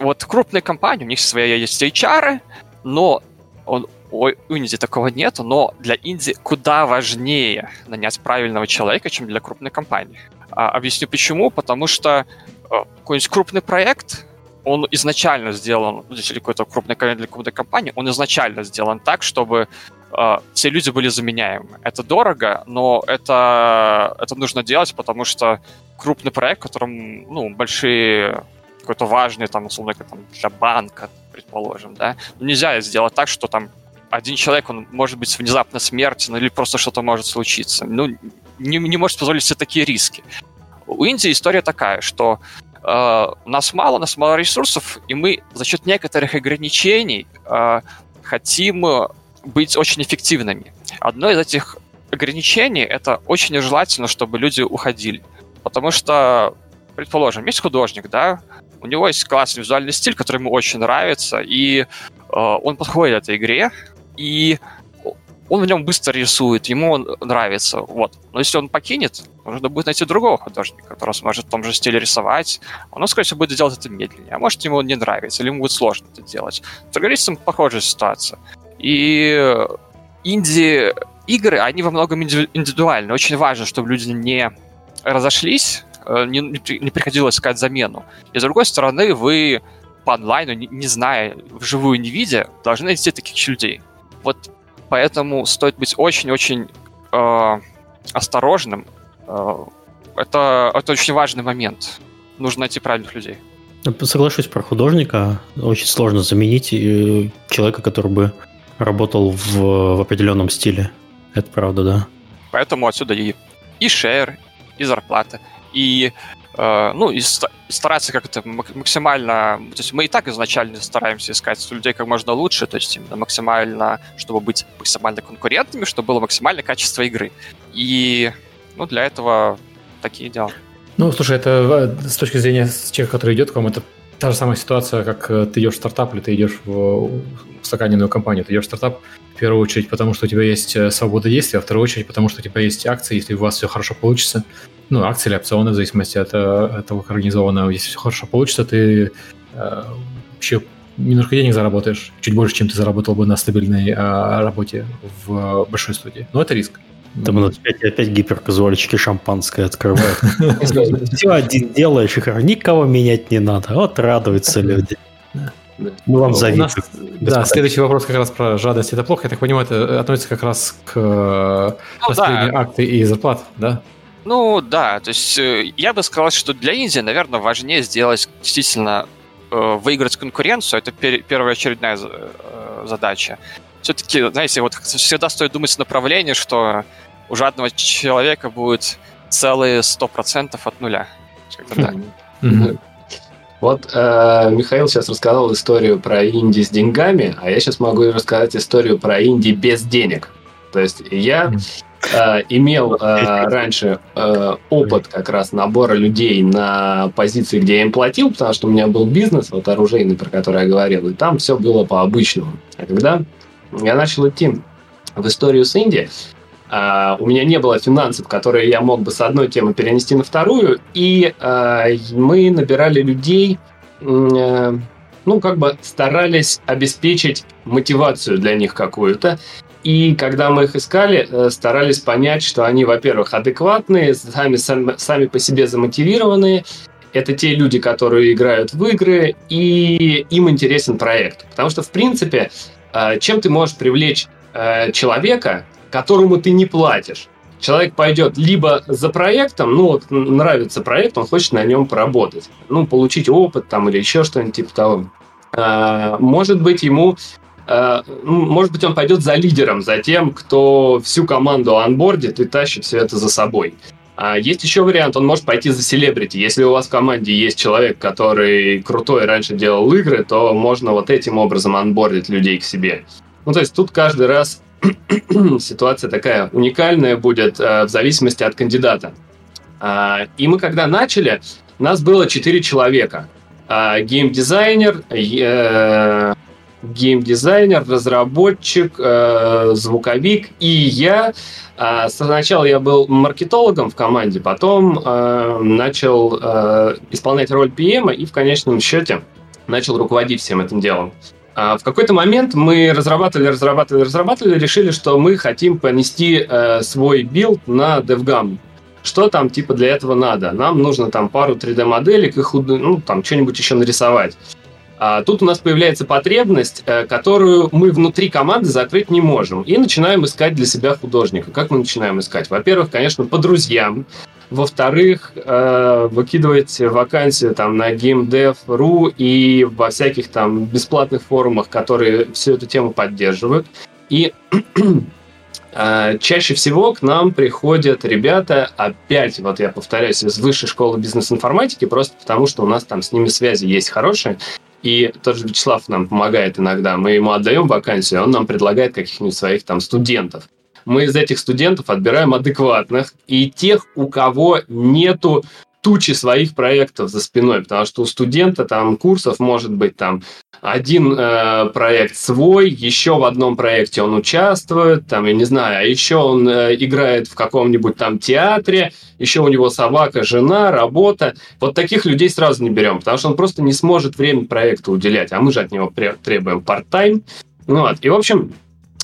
вот крупные компании, у них свои есть HR, но он, у Индии такого нет, но для Индии куда важнее нанять правильного человека, чем для крупной компании. А, объясню почему. Потому что э, какой-нибудь крупный проект, он изначально сделан, ну, если какой-то крупный для какой-то компании, он изначально сделан так, чтобы э, все люди были заменяемы. Это дорого, но это, это нужно делать, потому что крупный проект, в котором ну, большие какой-то важный, там, условно, как, там, для банка, предположим, да, нельзя сделать так, что там один человек, он может быть внезапно смертен или просто что-то может случиться. Ну, не, не может позволить себе такие риски. У Индии история такая, что э, у нас мало, у нас мало ресурсов, и мы за счет некоторых ограничений э, хотим быть очень эффективными. Одно из этих ограничений — это очень нежелательно, чтобы люди уходили. Потому что, предположим, есть художник, да, у него есть классный визуальный стиль, который ему очень нравится, и э, он подходит этой игре, и он в нем быстро рисует, ему он нравится, вот. Но если он покинет, нужно будет найти другого художника, который сможет в том же стиле рисовать. Он, скорее всего, будет делать это медленнее. А может, ему не нравится, или ему будет сложно это делать. С программистом похожая ситуация. И инди-игры, они во многом индивидуальны. Очень важно, чтобы люди не разошлись, э, не, не приходилось искать замену. И с другой стороны, вы по онлайну, не, не зная, вживую не видя, должны найти таких людей. Вот поэтому стоит быть очень-очень э, осторожным. Э, это, это очень важный момент. Нужно найти правильных людей. Соглашусь про художника. Очень сложно заменить э, человека, который бы работал в, в определенном стиле. Это правда, да. Поэтому отсюда и, и шер, и зарплата, и ну, и стараться как-то максимально... То есть мы и так изначально стараемся искать людей как можно лучше, то есть именно максимально, чтобы быть максимально конкурентными, чтобы было максимальное качество игры. И ну, для этого такие дела. Ну, слушай, это э, с точки зрения человека, который идет к вам, это та же самая ситуация, как э, ты идешь в стартап или ты идешь в стаканенную компанию. Ты идешь в стартап в первую очередь потому, что у тебя есть э, свобода действия, а в вторую очередь потому, что у тебя есть акции, если у вас все хорошо получится. Ну, акции или опционы, в зависимости от, от того, как организовано. Если все хорошо получится, ты э, вообще немножко денег заработаешь, чуть больше, чем ты заработал бы на стабильной э, работе в большой студии. Но это риск. Там у нас опять, опять гиперказуальчики шампанское открывают. Все один делаешь, и никого менять не надо. Вот радуются люди. Мы вам завидуем. Да, следующий вопрос как раз про жадность. Это плохо, я так понимаю, это относится как раз к ну, распределению акты и зарплат, да? Ну да, то есть э, я бы сказал, что для Индии, наверное, важнее сделать действительно э, выиграть конкуренцию. Это первая очередная э, задача все-таки, знаете, вот всегда стоит думать с направления, что у жадного человека будет целые сто процентов от нуля. Так. Вот э, Михаил сейчас рассказал историю про Инди с деньгами, а я сейчас могу рассказать историю про Инди без денег. То есть я э, имел э, раньше э, опыт как раз набора людей на позиции, где я им платил, потому что у меня был бизнес, вот оружейный, про который я говорил, и там все было по обычному. А когда я начал идти в историю с Индией, Uh, у меня не было финансов, которые я мог бы с одной темы перенести на вторую, и uh, мы набирали людей, uh, ну, как бы старались обеспечить мотивацию для них какую-то. И когда мы их искали, э, старались понять, что они, во-первых, адекватные, сами, сами, сами по себе замотивированные, это те люди, которые играют в игры, и им интересен проект. Потому что, в принципе, чем ты можешь привлечь э, человека, которому ты не платишь? Человек пойдет либо за проектом, ну вот нравится проект, он хочет на нем поработать, ну получить опыт там или еще что-нибудь типа того. Э, может быть ему ну, может быть, он пойдет за лидером, за тем, кто всю команду анбордит и тащит все это за собой. А есть еще вариант, он может пойти за селебрити. Если у вас в команде есть человек, который крутой раньше делал игры, то можно вот этим образом анбордить людей к себе. Ну, то есть тут каждый раз ситуация такая уникальная будет э, в зависимости от кандидата. Э, и мы когда начали, нас было 4 человека. Э, геймдизайнер, геймдизайнер, разработчик, э, звуковик и я. А сначала я был маркетологом в команде, потом э, начал э, исполнять роль PM и в конечном счете начал руководить всем этим делом. А в какой-то момент мы разрабатывали, разрабатывали, разрабатывали, решили, что мы хотим понести э, свой билд на DevGAMM. Что там типа для этого надо? Нам нужно там пару 3D-моделек и худ... ну, там что-нибудь еще нарисовать. А тут у нас появляется потребность, э, которую мы внутри команды закрыть не можем. И начинаем искать для себя художника. Как мы начинаем искать? Во-первых, конечно, по друзьям. Во-вторых, э, выкидывать вакансию там на GameDev.ru и во всяких там бесплатных форумах, которые всю эту тему поддерживают. И э, чаще всего к нам приходят ребята, опять, вот я повторяюсь, из высшей школы бизнес-информатики, просто потому что у нас там с ними связи есть хорошие. И тот же Вячеслав нам помогает иногда. Мы ему отдаем вакансию, он нам предлагает каких-нибудь своих там студентов. Мы из этих студентов отбираем адекватных и тех, у кого нету тучи своих проектов за спиной, потому что у студента там курсов может быть там один э, проект свой, еще в одном проекте он участвует, там, я не знаю, а еще он э, играет в каком-нибудь там театре, еще у него собака, жена, работа. Вот таких людей сразу не берем, потому что он просто не сможет время проекта уделять, а мы же от него требуем part-time. Вот. И, в общем,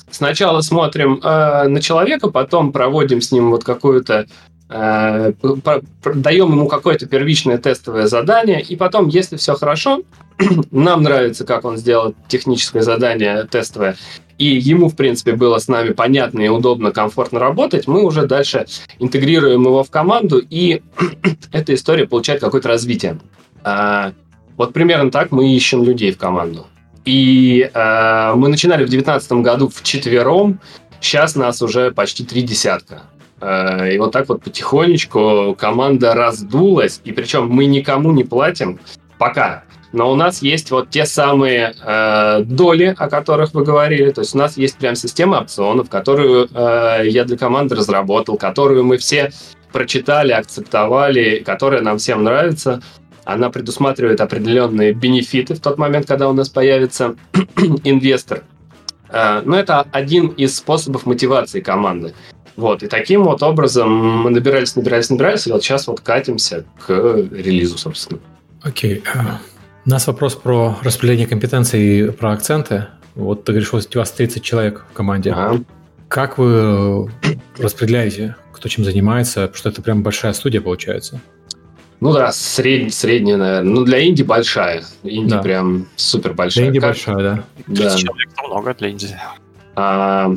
сначала смотрим э, на человека, потом проводим с ним вот какую-то даем ему какое-то первичное тестовое задание, и потом, если все хорошо, нам нравится, как он сделал техническое задание тестовое, и ему, в принципе, было с нами понятно и удобно, комфортно работать, мы уже дальше интегрируем его в команду, и эта история получает какое-то развитие. А, Вот примерно так мы ищем людей в команду. И э, мы начинали в 2019 году в четвером, сейчас нас уже почти три десятка. Э, и вот так вот потихонечку команда раздулась, и причем мы никому не платим пока. Но у нас есть вот те самые э, доли, о которых вы говорили. То есть у нас есть прям система опционов, которую э, я для команды разработал, которую мы все прочитали, акцептовали, которая нам всем нравится. Она предусматривает определенные бенефиты в тот момент, когда у нас появится инвестор. Э, но это один из способов мотивации команды. Вот, и таким вот образом мы набирались, набирались, набирались, и вот сейчас вот катимся к релизу, собственно. Окей. Okay. У нас вопрос про распределение компетенций и про акценты. Вот ты говоришь, у вас 30 человек в команде. Ага. Как вы распределяете, кто чем занимается? Потому что это прям большая студия получается. Ну да, сред... средняя, наверное. Ну, для Инди большая. Инди да. прям супер большая. Для Инди как... большая, да. 30 да. человек много для Инди. А,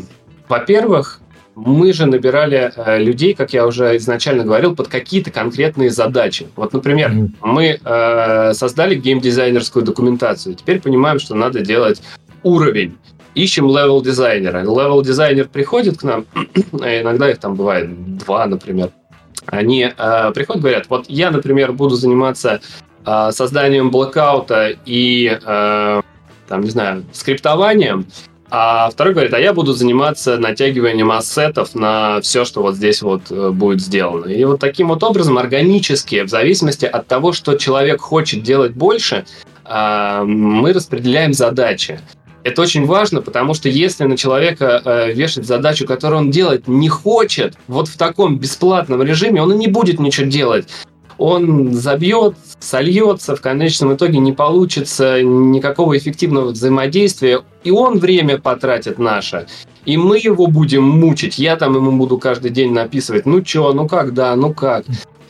во-первых, мы же набирали э, людей, как я уже изначально говорил, под какие-то конкретные задачи. Вот, например, мы э, создали геймдизайнерскую документацию. Теперь понимаем, что надо делать уровень. Ищем левел дизайнера. Левел дизайнер приходит к нам, а иногда их там бывает два, например. Они э, приходят, говорят, вот я, например, буду заниматься э, созданием блокаута и, э, там, не знаю, скриптованием, а второй говорит, а я буду заниматься натягиванием ассетов на все, что вот здесь вот э, будет сделано. И вот таким вот образом органически, в зависимости от того, что человек хочет делать больше, а, мы распределяем задачи. Это очень важно, потому что если на человека э, вешать задачу, которую он делать не хочет, вот в таком бесплатном режиме, он и не будет ничего делать он забьет, сольется, в конечном итоге не получится никакого эффективного взаимодействия, и он время потратит наше, и мы его будем мучить. Я там ему буду каждый день написывать, ну чё, ну как, да, ну как.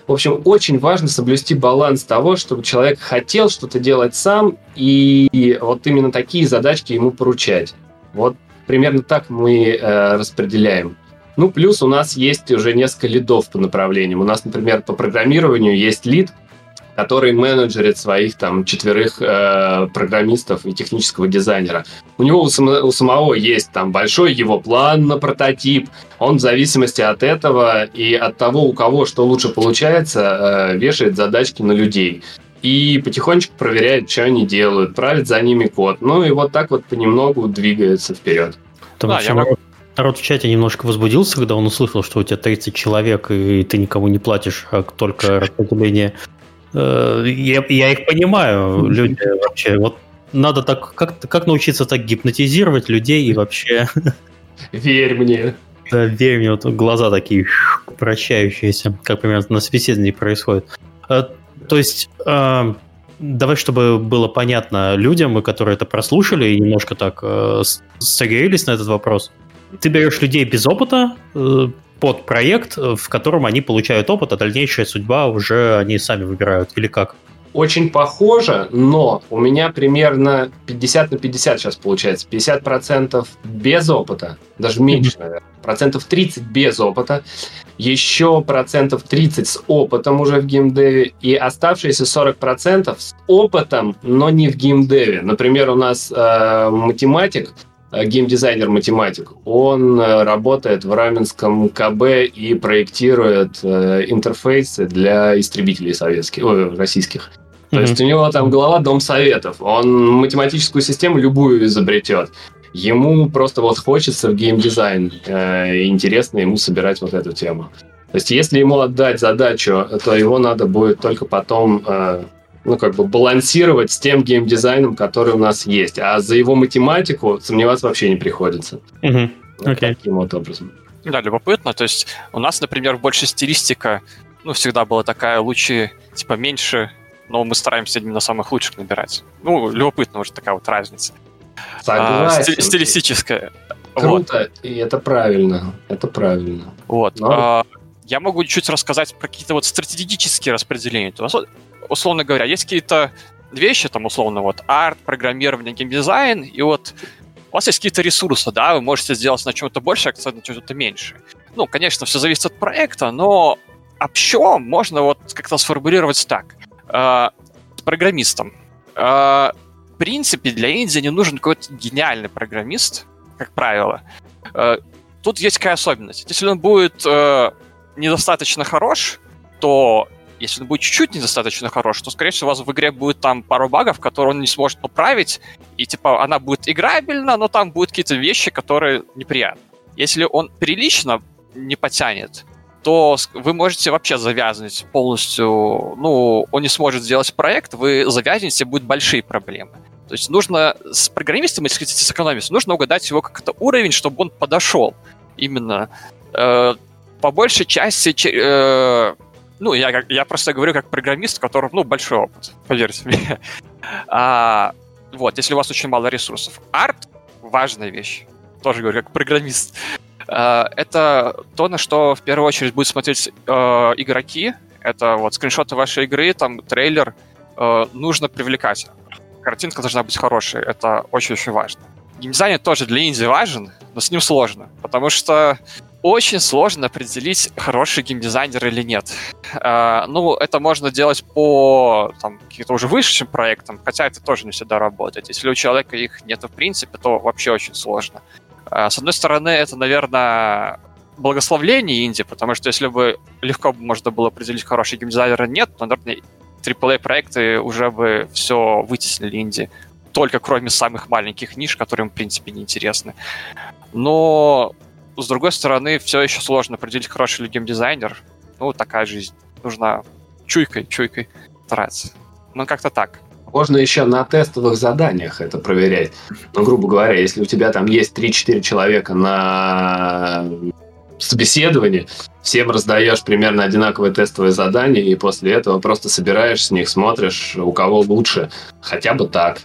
В общем, очень важно соблюсти баланс того, чтобы человек хотел что-то делать сам, и вот именно такие задачки ему поручать. Вот примерно так мы э, распределяем. Ну, плюс у нас есть уже несколько лидов по направлениям. У нас, например, по программированию есть лид, который менеджерит своих там четверых э, программистов и технического дизайнера. У него у, само, у самого есть там большой его план на прототип. Он в зависимости от этого и от того, у кого что лучше получается, э, вешает задачки на людей. И потихонечку проверяет, что они делают, правит за ними код. Ну и вот так вот понемногу двигается вперед. Там да, я могу Народ в чате немножко возбудился, когда он услышал, что у тебя 30 человек, и ты никому не платишь, а только распределение. Э, я, я их понимаю, люди вообще. Вот надо так, как, как научиться так гипнотизировать людей и вообще... Верь мне. Да, верь мне, вот глаза такие прощающиеся, как примерно на собеседовании происходит. Э, то есть, э, давай, чтобы было понятно людям, которые это прослушали и немножко так согрелись на этот вопрос, ты берешь людей без опыта под проект, э, в котором они получают опыт, а дальнейшая судьба уже они сами выбирают, или как? Очень похоже, но у меня примерно 50 на 50 сейчас получается. 50% без опыта, даже меньше, наверное. Процентов 30 без опыта, еще процентов 30 с опытом уже в геймдеве, и оставшиеся 40% с опытом, но не в геймдеве. Например, у нас э, математик, геймдизайнер-математик. Он э, работает в Раменском КБ и проектирует э, интерфейсы для истребителей советских, ой, российских. То mm-hmm. есть у него там голова дом советов. Он математическую систему любую изобретет. Ему просто вот хочется в геймдизайн. Э, интересно ему собирать вот эту тему. То есть если ему отдать задачу, то его надо будет только потом э, ну, как бы балансировать с тем геймдизайном, который у нас есть. А за его математику сомневаться вообще не приходится. Угу. Okay. Таким вот образом. Да, любопытно. То есть у нас, например, больше стилистика, ну, всегда была такая, лучше, типа, меньше, но мы стараемся именно самых лучших набирать. Ну, любопытно уже такая вот разница. Согласен. А, стили- стилистическая. Круто, вот. и это правильно. Это правильно. Вот. Но... А, я могу чуть рассказать про какие-то вот стратегические распределения условно говоря, есть какие-то вещи, там, условно, вот, арт, программирование, геймдизайн, и вот у вас есть какие-то ресурсы, да, вы можете сделать на чем-то больше, акцент на чем-то меньше. Ну, конечно, все зависит от проекта, но общо можно вот как-то сформулировать так. Э, с программистом в принципе, для Индии не нужен какой-то гениальный программист, как правило. Тут есть какая особенность. Если он будет недостаточно хорош, то если он будет чуть-чуть недостаточно хорош, то, скорее всего, у вас в игре будет там пару багов, которые он не сможет поправить, и, типа, она будет играбельна, но там будут какие-то вещи, которые неприятны. Если он прилично не потянет, то вы можете вообще завязнуть полностью, ну, он не сможет сделать проект, вы завязнете, будут большие проблемы. То есть нужно с программистом, если хотите сэкономить, нужно угадать его как-то уровень, чтобы он подошел именно. Э, по большей части э, ну, я, я просто говорю как программист, у которого, ну, большой опыт, поверьте мне. А, вот, если у вас очень мало ресурсов. Арт — важная вещь. Тоже говорю как программист. А, это то, на что в первую очередь будут смотреть э, игроки. Это вот скриншоты вашей игры, там, трейлер. Э, нужно привлекать. Картинка должна быть хорошей. Это очень-очень важно. Геймдизайн тоже для инди важен, но с ним сложно. Потому что очень сложно определить, хороший геймдизайнер или нет. Uh, ну, это можно делать по каким-то уже высшим проектам, хотя это тоже не всегда работает. Если у человека их нет в принципе, то вообще очень сложно. Uh, с одной стороны, это, наверное, благословление инди, потому что если бы легко можно было определить, хороший геймдизайнер или нет, то, наверное, AAA-проекты уже бы все вытеснили инди. Только кроме самых маленьких ниш, которые им, в принципе, не интересны. Но с другой стороны, все еще сложно определить, хороший ли геймдизайнер. Ну, такая жизнь. Нужно чуйкой, чуйкой стараться. Ну, как-то так. Можно еще на тестовых заданиях это проверять. Ну, грубо говоря, если у тебя там есть 3-4 человека на собеседовании, всем раздаешь примерно одинаковые тестовые задания, и после этого просто собираешь с них, смотришь, у кого лучше. Хотя бы так.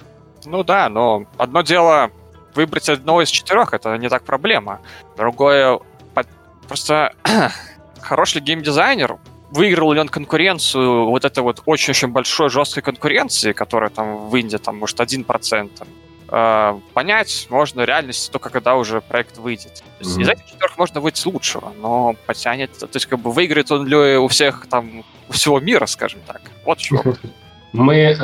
Ну да, но одно дело выбрать одного из четырех это не так проблема. Другое, просто хороший геймдизайнер, выиграл ли он конкуренцию, вот это вот очень-очень большой жесткой конкуренции, которая там в Индии, там, может, 1%, э, понять можно реальность только когда уже проект выйдет. То есть mm-hmm. из этих четырех можно выйти лучшего, но потянет, то есть как бы выиграет он ли у всех там, у всего мира, скажем так. Вот чего. Мы э,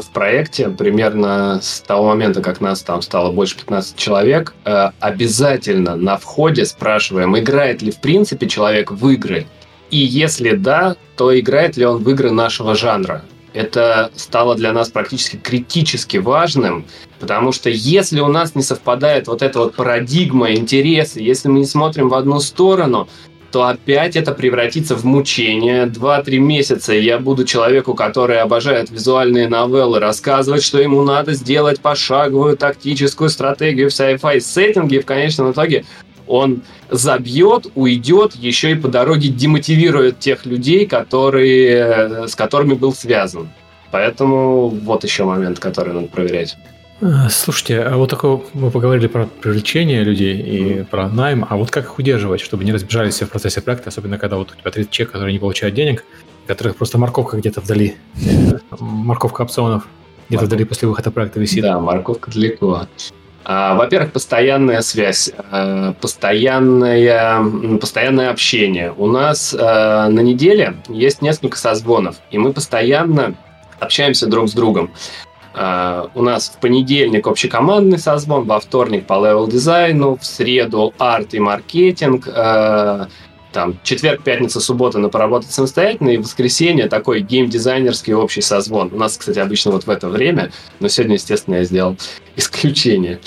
в проекте примерно с того момента, как нас там стало больше 15 человек, э, обязательно на входе спрашиваем, играет ли в принципе человек в игры. И если да, то играет ли он в игры нашего жанра. Это стало для нас практически критически важным, потому что если у нас не совпадает вот эта вот парадигма, интересы, если мы не смотрим в одну сторону, то опять это превратится в мучение. Два-три месяца я буду человеку, который обожает визуальные новеллы, рассказывать, что ему надо сделать пошаговую тактическую стратегию в sci-fi сеттинге, и в конечном итоге он забьет, уйдет, еще и по дороге демотивирует тех людей, которые, с которыми был связан. Поэтому вот еще момент, который надо проверять. А, слушайте, а вот такое мы поговорили про привлечение людей и mm. про найм, а вот как их удерживать, чтобы не разбежались все в процессе проекта, особенно когда вот у тебя 30 человек, которые не получают денег, которых просто морковка где-то вдали, морковка опционов где-то вдали после выхода проекта висит. Да, морковка далеко. А, во-первых, постоянная связь, а, постоянное, постоянное общение. У нас на неделе есть несколько созвонов, и мы постоянно общаемся друг с другом. Э, у нас в понедельник общекомандный созвон, во вторник по левел-дизайну, в среду арт и маркетинг, э, там, четверг, пятница, суббота на поработать самостоятельно, и в воскресенье такой геймдизайнерский общий созвон. У нас, кстати, обычно вот в это время, но сегодня, естественно, я сделал исключение.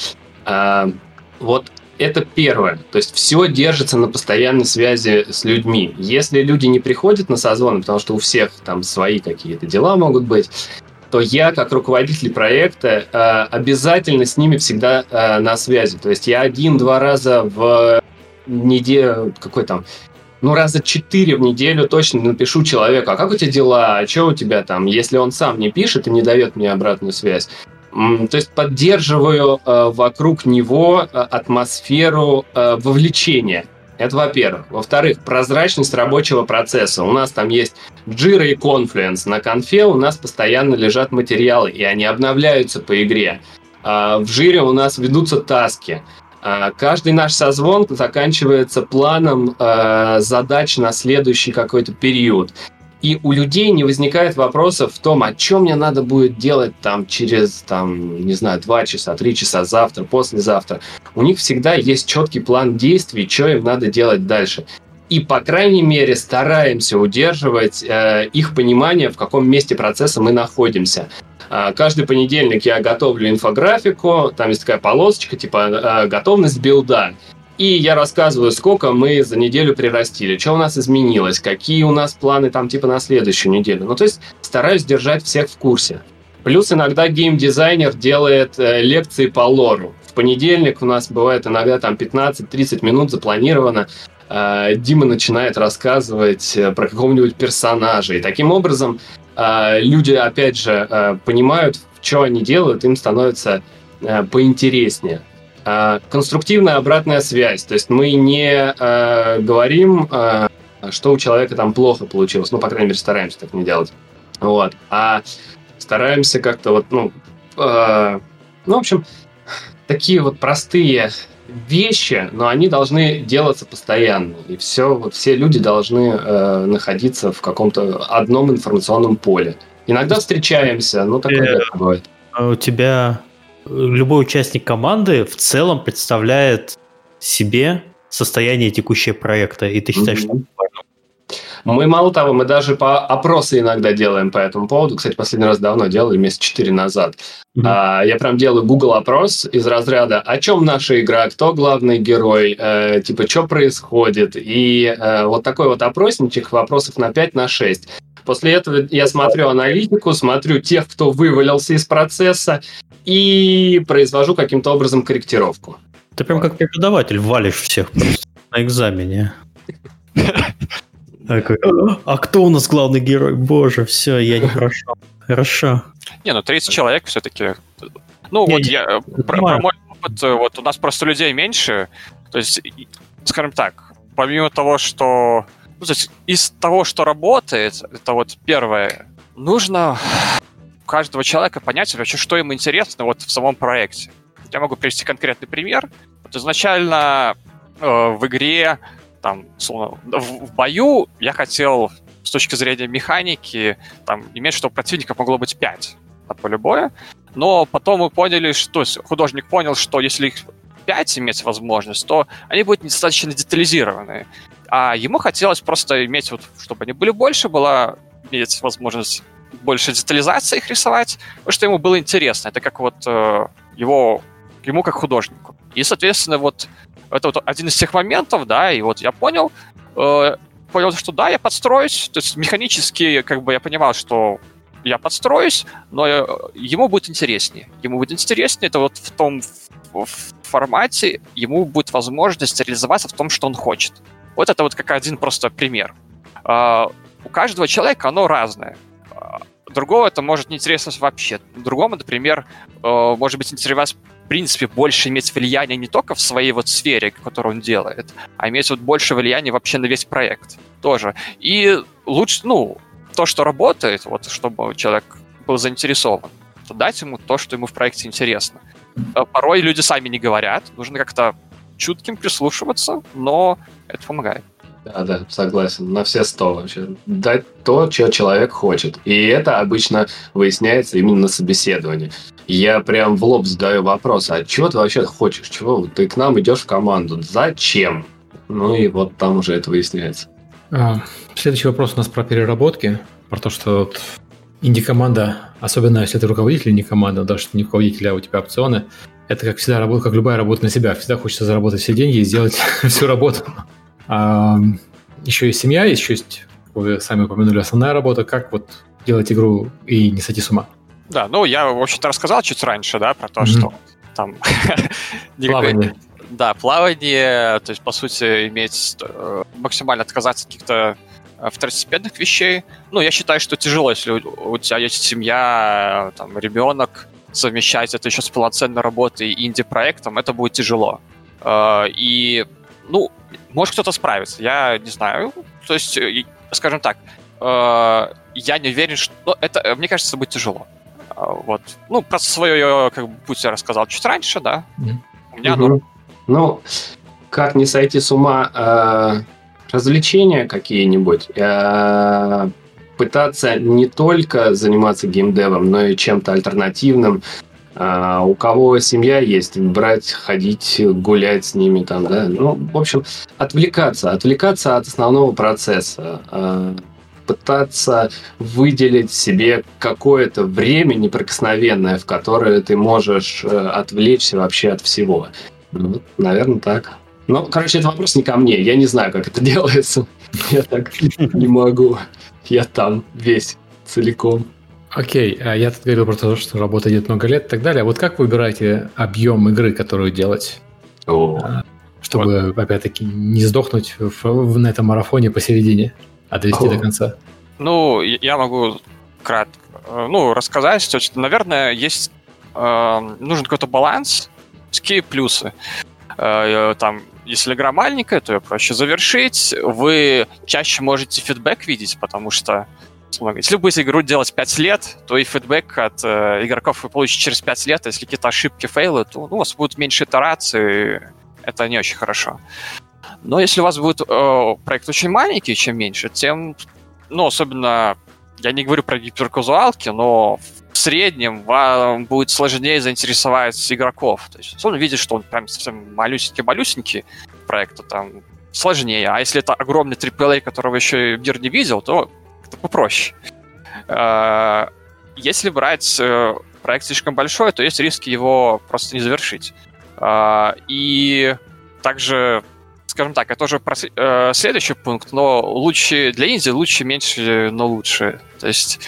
Uh, вот это первое. То есть все держится на постоянной связи с людьми. Если люди не приходят на созвоны, потому что у всех там свои какие-то дела могут быть, то я, как руководитель проекта, э, обязательно с ними всегда э, на связи. То есть я один-два раза в неделю, какой там, ну, раза четыре в неделю точно напишу человеку, а как у тебя дела, а что у тебя там, если он сам не пишет и не дает мне обратную связь. То есть поддерживаю э, вокруг него атмосферу вовлечения. Это во-первых. Во-вторых, прозрачность рабочего процесса. У нас там есть Jira и Confluence. На конфе у нас постоянно лежат материалы, и они обновляются по игре. А, в Jira у нас ведутся таски. А, каждый наш созвон заканчивается планом а, задач на следующий какой-то период. И у людей не возникает вопросов в том, о чем мне надо будет делать там через, там, не знаю, два часа, три часа, завтра, послезавтра. У них всегда есть четкий план действий, что им надо делать дальше. И, по крайней мере, стараемся удерживать э, их понимание, в каком месте процесса мы находимся. Э, каждый понедельник я готовлю инфографику, там есть такая полосочка, типа э, готовность билда. И я рассказываю, сколько мы за неделю прирастили, что у нас изменилось, какие у нас планы там типа на следующую неделю. Ну, то есть стараюсь держать всех в курсе. Плюс иногда геймдизайнер делает э, лекции по лору. В понедельник у нас бывает иногда там 15-30 минут запланировано. Э, Дима начинает рассказывать э, про какого-нибудь персонажа. И таким образом э, люди, опять же, э, понимают, что они делают, им становится э, поинтереснее. Э, конструктивная обратная связь. То есть мы не э, говорим, э, что у человека там плохо получилось. Ну, по крайней мере, стараемся так не делать. Вот. А стараемся как-то вот, ну, э, ну, в общем, такие вот простые вещи, но они должны делаться постоянно. И все, вот все люди должны э, находиться в каком-то одном информационном поле. Иногда встречаемся, но такое э, бывает. А у тебя любой участник команды в целом представляет себе состояние текущего проекта, и ты считаешь, mm-hmm. что мы, мало того, мы даже по опросы иногда делаем по этому поводу. Кстати, последний раз давно делали, месяца четыре назад. Mm-hmm. А, я прям делаю Google опрос из разряда «О чем наша игра? Кто главный герой? Э, типа, что происходит?» И э, вот такой вот опросничек вопросов на 5 на 6. После этого я смотрю аналитику, смотрю тех, кто вывалился из процесса, и произвожу каким-то образом корректировку. Ты прям как преподаватель валишь всех просто на экзамене. А кто у нас главный герой? Боже, все, я не прошел. Хорошо. Не, ну 30 человек все-таки. Ну, вот я про мой опыт, вот у нас просто людей меньше. То есть, скажем так, помимо того, что ну, то есть из того, что работает, это вот первое, нужно каждого человека понять вообще, что ему интересно вот в самом проекте. Я могу привести конкретный пример. Вот изначально э, в игре, там, словно, в, в бою я хотел с точки зрения механики там, иметь, чтобы противников могло быть 5 от поля боя. Но потом мы поняли, что художник понял, что если их 5 иметь возможность, то они будут недостаточно детализированы. А ему хотелось просто иметь, вот, чтобы они были больше, была иметь возможность больше детализации их рисовать, потому что ему было интересно. Это как вот э, его, ему как художнику. И, соответственно, вот это вот один из тех моментов, да, и вот я понял, э, понял, что да, я подстроюсь, то есть механически, как бы я понимал, что я подстроюсь, но э, ему будет интереснее. Ему будет интереснее, это вот в том в формате, ему будет возможность реализоваться в том, что он хочет. Вот это вот как один просто пример. А, у каждого человека оно разное. Другого это может не интересовать вообще. Другому, например, а, может быть интересовать в принципе больше иметь влияние не только в своей вот сфере, которую он делает, а иметь вот больше влияния вообще на весь проект тоже. И лучше, ну, то, что работает, вот, чтобы человек был заинтересован, то дать ему то, что ему в проекте интересно. Порой люди сами не говорят, нужно как-то чутким прислушиваться, но это помогает. Да, да, согласен. На все сто вообще. Дать то, что человек хочет. И это обычно выясняется именно на собеседовании. Я прям в лоб задаю вопрос, а чего ты вообще хочешь? Чего ты к нам идешь в команду? Зачем? Ну и вот там уже это выясняется. А, следующий вопрос у нас про переработки. Про то, что вот инди-команда, особенно если ты руководитель инди-команды, даже не руководитель, а у тебя опционы, это как всегда работа, как любая работа на себя. Всегда хочется заработать все деньги и сделать всю работу. А, еще есть семья, еще есть, вы сами упомянули, основная работа. Как вот делать игру и не сойти с ума? Да, ну я, в общем-то, рассказал чуть раньше, да, про то, mm-hmm. что там... Плавание. Да, плавание, то есть, по сути, иметь э, максимально отказаться от каких-то э, второстепенных вещей. Ну, я считаю, что тяжело, если у, у тебя есть семья, там, ребенок, совмещать это еще с полноценной работой и инди-проектом, это будет тяжело. Э, и, ну, может кто-то справится, я не знаю. То есть, э, скажем так, э, я не уверен, что... Ну, это, мне кажется, будет тяжело. Вот. Ну, про свое как бы, путь я рассказал чуть раньше, да. Mm. У меня, угу. ну... Ну, как не сойти с ума, развлечения какие-нибудь, пытаться не только заниматься геймдевом, но и чем-то альтернативным. А, у кого семья есть, брать, ходить, гулять с ними там, да. Ну, в общем, отвлекаться, отвлекаться от основного процесса. А, пытаться выделить себе какое-то время неприкосновенное, в которое ты можешь э, отвлечься вообще от всего. Ну, наверное, так. Ну, короче, это вопрос не ко мне. Я не знаю, как это делается. Я так не могу. Я там весь целиком. Окей, а я тут говорил про то, что работа идет много лет и так далее. А вот как вы выбираете объем игры, которую делать? А, чтобы, вот. опять-таки, не сдохнуть в, в, на этом марафоне посередине, а довести О. до конца? Ну, я могу кратко э, ну, рассказать, что, наверное, есть э, нужен какой-то баланс, какие плюсы. Э, там если игра маленькая, то ее проще завершить. Вы чаще можете фидбэк видеть, потому что если вы будете игру делать 5 лет, то и фидбэк от э, игроков вы получите через 5 лет. А если какие-то ошибки, фейлы, то ну, у вас будет меньше итераций. Это не очень хорошо. Но если у вас будет э, проект очень маленький, чем меньше, тем, ну, особенно, я не говорю про гиперказуалки, но в среднем вам будет сложнее заинтересовать игроков. То есть, он видит, что он прям совсем малюсенький-малюсенький проект, то там сложнее. А если это огромный AAA, которого еще мир не видел, то это попроще. А, если брать э, проект слишком большой, то есть риски его просто не завершить. А, и также, скажем так, это уже э, следующий пункт, но лучше для Индии лучше меньше, но лучше. То есть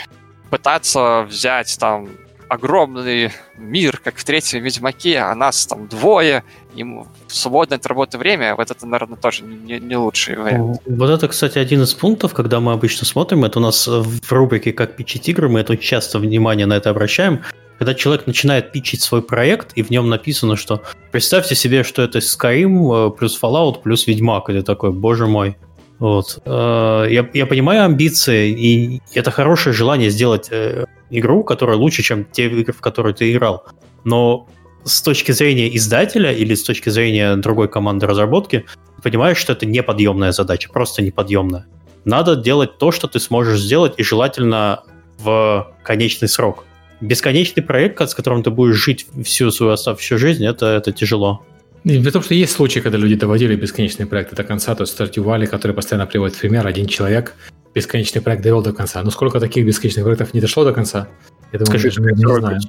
пытаться взять там огромный мир, как в третьем Ведьмаке, а нас там двое, им свободное от работы время, вот это, наверное, тоже не, не лучший вариант. Вот это, кстати, один из пунктов, когда мы обычно смотрим, это у нас в рубрике «Как пичить игры», мы это часто внимание на это обращаем, когда человек начинает пичить свой проект, и в нем написано, что представьте себе, что это Skyrim э, плюс Fallout плюс Ведьмак, и ты такой, боже мой, вот. Э, я, я понимаю амбиции, и это хорошее желание сделать э, игру, которая лучше, чем те игры, в которые ты играл. Но с точки зрения издателя или с точки зрения другой команды разработки, понимаешь, что это неподъемная задача, просто неподъемная. Надо делать то, что ты сможешь сделать, и желательно в конечный срок. Бесконечный проект, с которым ты будешь жить всю свою оставшуюся жизнь, это, это тяжело. И при том, что есть случаи, когда люди доводили бесконечные проекты до конца, то есть Stardew Valley, который постоянно приводит пример, один человек бесконечный проект довел до конца. Но сколько таких бесконечных проектов не дошло до конца, я думаю, Скажи, мы не знаем.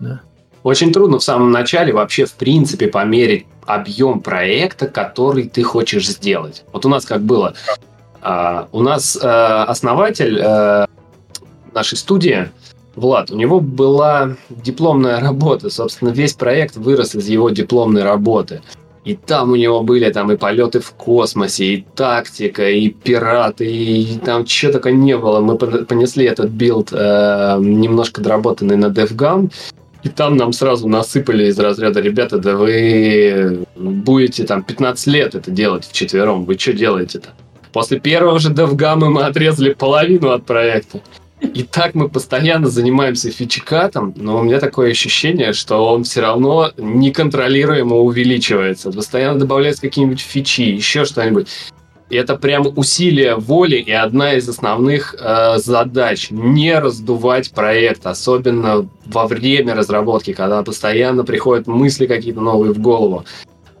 Да. Очень трудно в самом начале вообще в принципе померить объем проекта, который ты хочешь сделать. Вот у нас как было. Э, у нас э, основатель э, нашей студии, Влад, у него была дипломная работа. Собственно, весь проект вырос из его дипломной работы. И там у него были там и полеты в космосе, и тактика, и пираты, и там что только не было. Мы понесли этот билд э, немножко доработанный на DevGAMM, и там нам сразу насыпали из разряда, ребята, да вы будете там 15 лет это делать вчетвером, вы что делаете-то? После первого же DevGam мы отрезали половину от проекта. И так мы постоянно занимаемся фичекатом, но у меня такое ощущение, что он все равно неконтролируемо увеличивается. Постоянно добавляются какие-нибудь фичи, еще что-нибудь. И это прям усилие воли и одна из основных э, задач не раздувать проект, особенно во время разработки, когда постоянно приходят мысли какие-то новые в голову.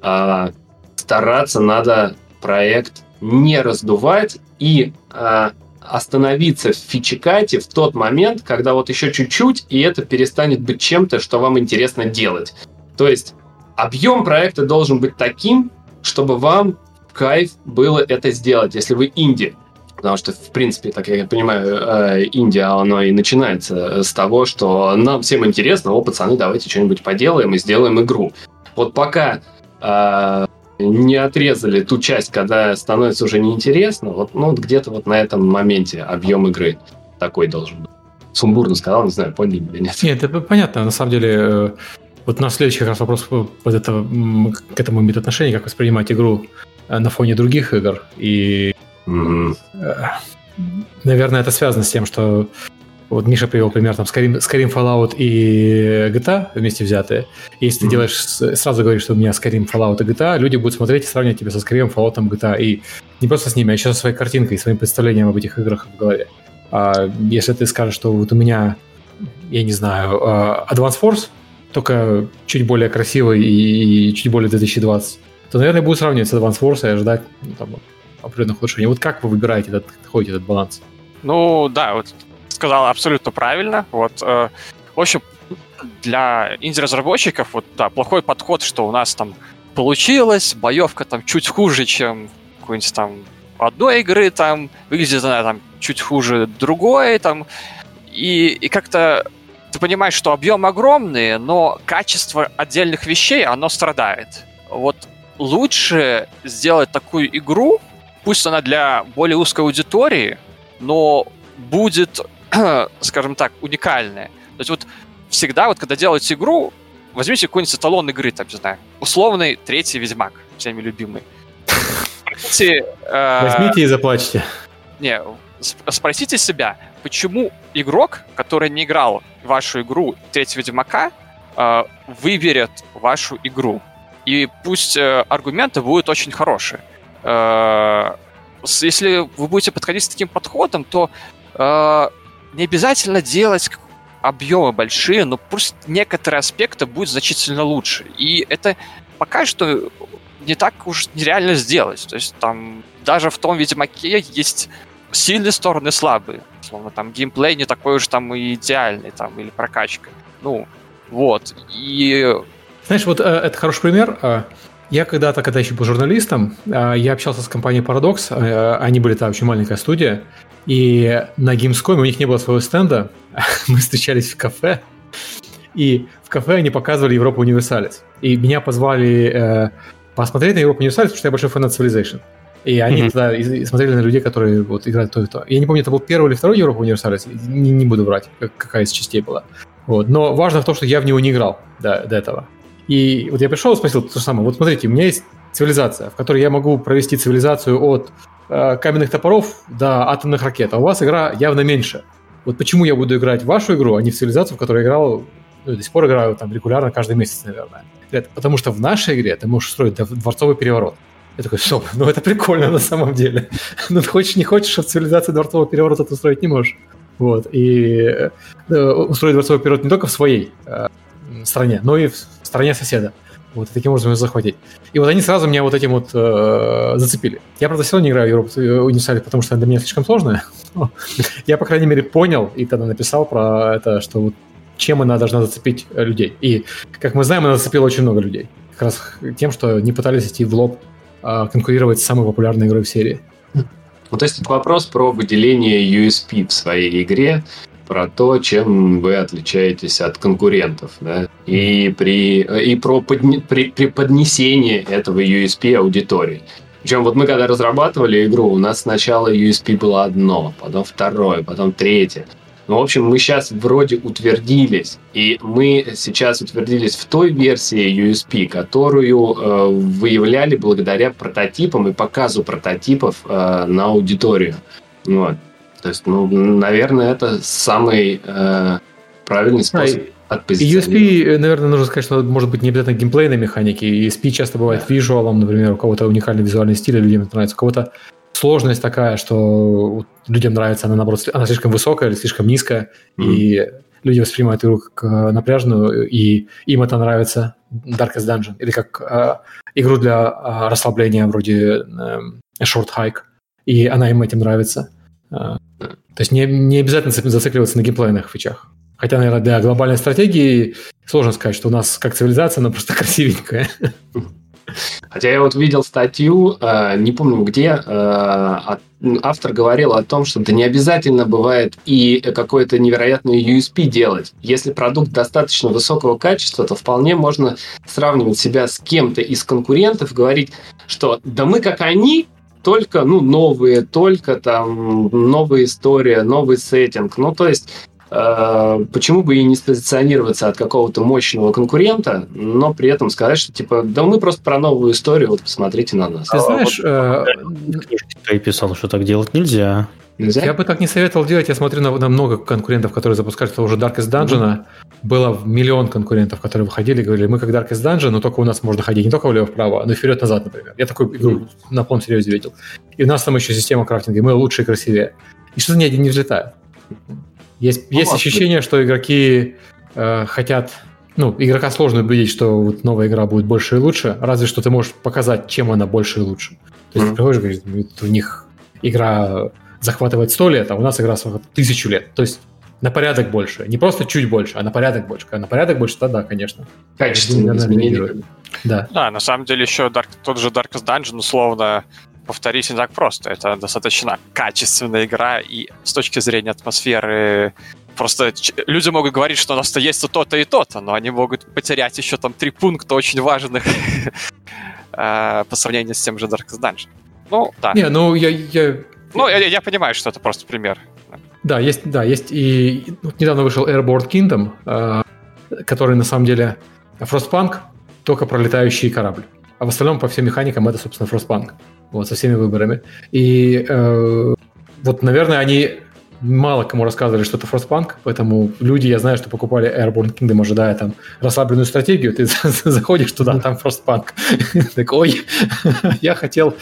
Э, стараться надо проект не раздувать и э, остановиться в фичекате в тот момент, когда вот еще чуть-чуть, и это перестанет быть чем-то, что вам интересно делать. То есть объем проекта должен быть таким, чтобы вам кайф было это сделать, если вы инди. Потому что, в принципе, так я понимаю, э, Индия, оно и начинается с того, что нам всем интересно, о, пацаны, давайте что-нибудь поделаем и сделаем игру. Вот пока э, не отрезали ту часть, когда становится уже неинтересно, вот, ну, вот где-то вот на этом моменте объем игры такой должен быть. Сумбурно сказал, не знаю, поняли или нет. Нет, это понятно. На самом деле, э, вот на следующий раз вопрос под это, к этому имеет отношение, как воспринимать игру э, на фоне других игр. И, mm-hmm. наверное, это связано с тем, что вот Миша привел пример, там, Skyrim, Skyrim Fallout и GTA вместе взятые. Если ты делаешь, сразу говоришь, что у меня Skyrim, Fallout и GTA, люди будут смотреть и сравнивать тебя со Skyrim, Fallout и GTA. И не просто с ними, а еще со своей картинкой своим представлением об этих играх в голове. А если ты скажешь, что вот у меня, я не знаю, а, Advance Force, только чуть более красивый и чуть более 2020, то, наверное, будет сравнивать с Advance Force и ожидать ну, там, определенных улучшений. Вот как вы выбираете этот, находите этот баланс? Ну, да, вот сказал абсолютно правильно. Вот, э, в общем, для инди-разработчиков, вот, да, плохой подход, что у нас там получилось, боевка там чуть хуже, чем какой-нибудь там одной игры, там, выглядит она там чуть хуже другой, там, и, и как-то ты понимаешь, что объем огромный, но качество отдельных вещей, оно страдает. Вот лучше сделать такую игру, пусть она для более узкой аудитории, но будет, скажем так, уникальная. То есть вот всегда, вот когда делаете игру, возьмите какой-нибудь эталон игры, там, не знаю, условный третий Ведьмак, всеми любимый. Спросите, э, Возьмите и заплачьте. Не, спросите себя, почему игрок, который не играл в вашу игру третьего Ведьмака, э, выберет вашу игру. И пусть э, аргументы будут очень хорошие. Если вы будете подходить с таким подходом, то не обязательно делать объемы большие, но просто некоторые аспекты будут значительно лучше. И это пока что не так уж нереально сделать. То есть там даже в том Ведьмаке есть сильные стороны, слабые. Словно там геймплей не такой уж там и идеальный, там, или прокачка. Ну, вот. И... Знаешь, вот э, это хороший пример. Э, я когда-то, когда еще был журналистом, э, я общался с компанией Paradox, э, они были там очень маленькая студия, и на Gamescom у них не было своего стенда, мы встречались в кафе, и в кафе они показывали Европу Универсалис. И меня позвали э, посмотреть на Европу Универсалис, потому что я большой фанат Civilization. И они mm-hmm. тогда и, смотрели на людей, которые вот играли то и то. Я не помню, это был первый или второй Европа Универсалис, не, не буду врать, какая из частей была. Вот. Но важно то, что я в него не играл до, до этого. И вот я пришел и спросил то же самое. Вот смотрите, у меня есть цивилизация, в которой я могу провести цивилизацию от каменных топоров до атомных ракет, а у вас игра явно меньше. Вот почему я буду играть в вашу игру, а не в цивилизацию, в которую я играл, ну, до сих пор играю там регулярно каждый месяц, наверное. Говорят, потому что в нашей игре ты можешь строить дворцовый переворот. Я такой, стоп, ну это прикольно на самом деле. Ну хочешь, не хочешь, а в цивилизации дворцового переворота ты устроить не можешь. Вот, и э, устроить дворцовый переворот не только в своей э, стране, но и в стране соседа. Вот, таким образом ее захватить. И вот они сразу меня вот этим вот э, зацепили. Я, правда, все равно не играю в Европу Универсале, потому что для меня слишком сложно. я, по крайней мере, понял и тогда написал про это, что вот чем она должна зацепить э, людей. И, как мы знаем, она зацепила очень много людей. Как раз тем, что не пытались идти в лоб а конкурировать с самой популярной игрой в серии. Ну, то есть это вопрос про выделение USP в своей игре, про то, чем вы отличаетесь от конкурентов, да, и, при, и про подне, при, при поднесении этого USP аудитории. Причем вот мы когда разрабатывали игру, у нас сначала USP было одно, потом второе, потом третье. Ну, в общем, мы сейчас вроде утвердились, и мы сейчас утвердились в той версии USP, которую э, выявляли благодаря прототипам и показу прототипов э, на аудиторию. Вот. То есть, ну, наверное, это самый э, правильный способ. От USP, э, наверное, нужно сказать, что может быть не обязательно геймплейной механики. USP часто бывает да. визуалом, например, у кого-то уникальный визуальный стиль, людям это нравится, у кого-то сложность такая, что людям нравится, она, наоборот, она слишком высокая или слишком низкая, mm-hmm. и люди воспринимают игру как э, напряженную, и им это нравится, Darkest Dungeon, или как э, игру для э, расслабления вроде э, Short Hike, и она им этим нравится. Э, то есть не, не обязательно зацикливаться на геймплейных фичах. Хотя, наверное, для глобальной стратегии сложно сказать, что у нас как цивилизация, она просто красивенькая. Хотя я вот видел статью, э, не помню где, э, автор говорил о том, что да не обязательно бывает и какой-то невероятный USP делать. Если продукт достаточно высокого качества, то вполне можно сравнивать себя с кем-то из конкурентов, говорить, что да мы как они, только ну, новые, только там новая история, новый сеттинг. Ну, то есть Э, почему бы и не спозиционироваться от какого-то мощного конкурента, но при этом сказать, что типа, да мы просто про новую историю, вот посмотрите на нас. Ты знаешь, а, вот, э, писал, что так делать нельзя. Нельзя? Я бы так не советовал делать. Я смотрю на, на много конкурентов, которые запускали того же Darkest Dungeon. Mm-hmm. Было миллион конкурентов, которые выходили и говорили, мы как Darkest Dungeon, но только у нас можно ходить не только влево-вправо, но и вперед-назад, например. Я такую игру mm-hmm. на полном серьезе видел. И у нас там еще система крафтинга, и мы лучше и красивее. и что-то ни один не взлетает. Есть, ну, есть ощущение, что игроки э, хотят ну, игрока сложно убедить, что вот новая игра будет больше и лучше, разве что ты можешь показать, чем она больше и лучше. То есть mm-hmm. ты приходишь и говоришь, у них игра захватывает 100 лет, а у нас игра захватывает тысячу лет. То есть на порядок больше. Не просто чуть больше, а на порядок больше. Когда на порядок больше, то да, конечно. Качественно изменили. Да. да, на самом деле еще Dark, тот же Darkest Dungeon условно повторить не так просто. Это достаточно качественная игра, и с точки зрения атмосферы Просто люди могут говорить, что у нас-то есть то-то и то-то, но они могут потерять еще там три пункта очень важных э, по сравнению с тем же Darkest Dungeon. Ну, да. Не, ну я... я... Ну, я, я понимаю, что это просто пример. Да, есть, да, есть и вот недавно вышел Airborne Kingdom, э, который на самом деле Frostpunk, только пролетающий корабль. А в остальном по всем механикам это, собственно, Frostpunk. Вот, со всеми выборами. И э, вот, наверное, они мало кому рассказывали, что это Frostpunk, поэтому люди, я знаю, что покупали Airborne Kingdom, ожидая там расслабленную стратегию, ты заходишь туда, там Frostpunk. Так, ой, я хотел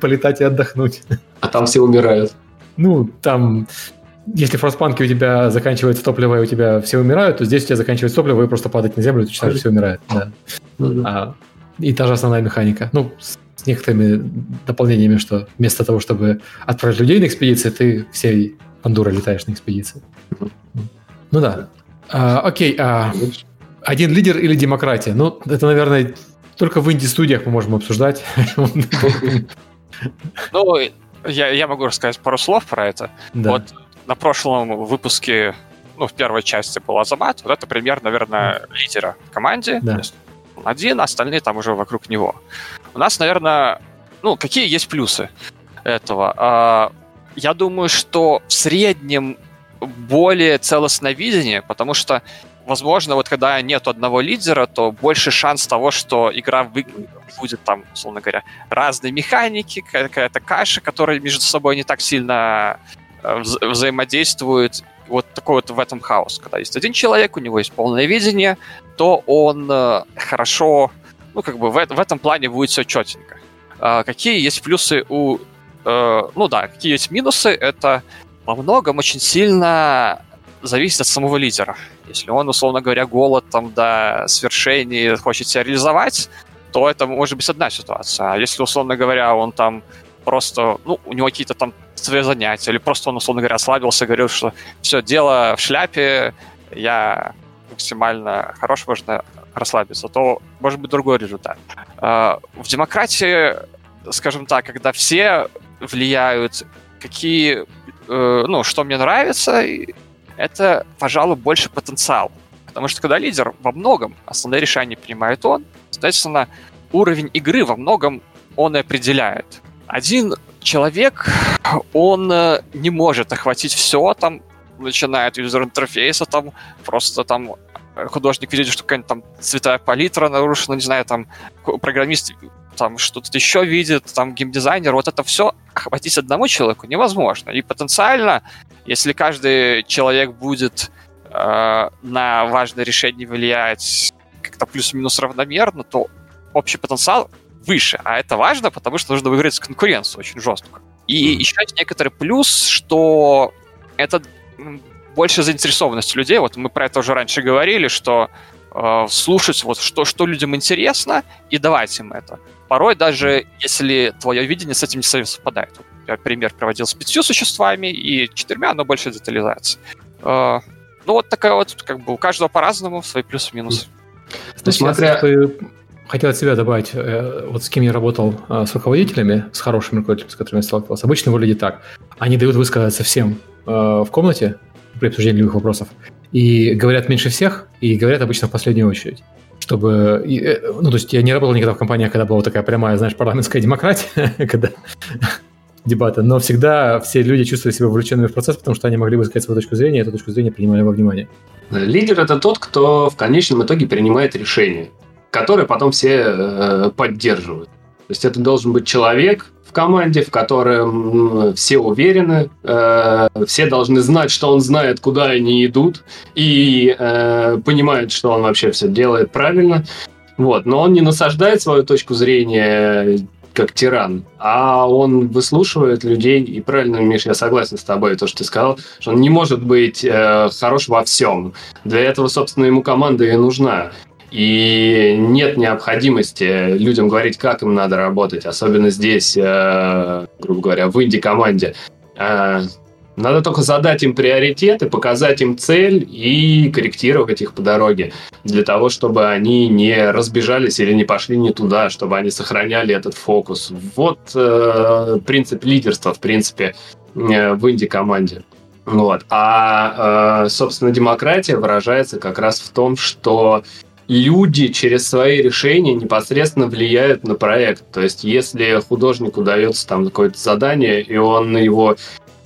полетать и отдохнуть. А там все умирают. Ну, там если в Frostpunk у тебя заканчивается топливо, и у тебя все умирают, то здесь у тебя заканчивается топливо, и просто падать на землю, и ты считаешь, все умирает. Да. А, и та же основная механика. Ну, с некоторыми дополнениями, что вместо того, чтобы отправить людей на экспедиции, ты всей Пандура летаешь на экспедиции. Ну да. А, окей, а один лидер или демократия? Ну, это, наверное, только в инди-студиях мы можем обсуждать. Ну, я, я могу рассказать пару слов про это. Да. Вот на прошлом выпуске, ну, в первой части был Азамат. Вот это пример, наверное, лидера в команде. Да. Один, остальные там уже вокруг него. У нас, наверное, ну, какие есть плюсы этого? Я думаю, что в среднем более целостное видение, потому что, возможно, вот когда нет одного лидера, то больше шанс того, что игра вы... будет там, условно говоря, разные механики, какая-то каша, которая между собой не так сильно э, вза- взаимодействует. Вот такой вот в этом хаос. Когда есть один человек, у него есть полное видение, то он э, хорошо, ну, как бы в, в этом плане будет все четенько. А какие есть плюсы у э, ну да, какие есть минусы, это во многом очень сильно зависит от самого лидера. Если он, условно говоря, голод там до свершений хочет себя реализовать, то это может быть одна ситуация. А если, условно говоря, он там просто, ну, у него какие-то там свои занятия, или просто он, условно говоря, ослабился, говорил, что все, дело в шляпе, я максимально хорош, можно расслабиться, то может быть другой результат. Э, в демократии, скажем так, когда все влияют, какие, э, ну, что мне нравится, это, пожалуй, больше потенциал. Потому что когда лидер во многом основные решения принимает он, соответственно, уровень игры во многом он и определяет. Один человек, он э, не может охватить все, там, начиная от юзер-интерфейса, там, просто там художник видит, что какая-нибудь там цветовая палитра нарушена, не знаю, там, программист там что-то еще видит, там геймдизайнер, вот это все охватить одному человеку невозможно. И потенциально, если каждый человек будет э, на важное решение влиять как-то плюс-минус равномерно, то общий потенциал выше. А это важно, потому что нужно выиграть конкуренцию очень жестко. И mm. еще есть некоторый плюс, что это больше заинтересованность людей. Вот мы про это уже раньше говорили, что э, слушать, вот что, что людям интересно, и давать им это порой даже если твое видение с этим не совпадает. Я пример приводил с пятью существами и четырьмя, но больше детализации. Э, ну, вот такая вот, как бы у каждого по-разному свои плюсы-минусы. Ну, смотря... Хотел от себя добавить, э, вот с кем я работал э, с руководителями, с хорошими руководителями, с которыми я сталкивался, обычно выглядит так. Они дают высказаться всем в комнате при обсуждении любых вопросов и говорят меньше всех, и говорят обычно в последнюю очередь чтобы... Э, ну, то есть я не работал никогда в компаниях, когда была такая прямая, знаешь, парламентская демократия, когда дебаты, но всегда все люди чувствовали себя вовлеченными в процесс, потому что они могли высказать свою точку зрения, и эту точку зрения принимали во внимание. Лидер – это тот, кто в конечном итоге принимает решение, которое потом все э, поддерживают. То есть это должен быть человек, команде, в котором все уверены, э, все должны знать, что он знает, куда они идут, и э, понимают, что он вообще все делает правильно. Вот. Но он не насаждает свою точку зрения как тиран, а он выслушивает людей, и правильно, Миш, я согласен с тобой, то, что ты сказал, что он не может быть э, хорош во всем. Для этого, собственно, ему команда и нужна. И нет необходимости людям говорить, как им надо работать, особенно здесь, э, грубо говоря, в инди-команде. Э, надо только задать им приоритеты, показать им цель и корректировать их по дороге для того, чтобы они не разбежались или не пошли не туда, чтобы они сохраняли этот фокус. Вот э, принцип лидерства, в принципе, э, в инди-команде. Вот. А, э, собственно, демократия выражается как раз в том, что люди через свои решения непосредственно влияют на проект. То есть, если художнику дается там какое-то задание, и он его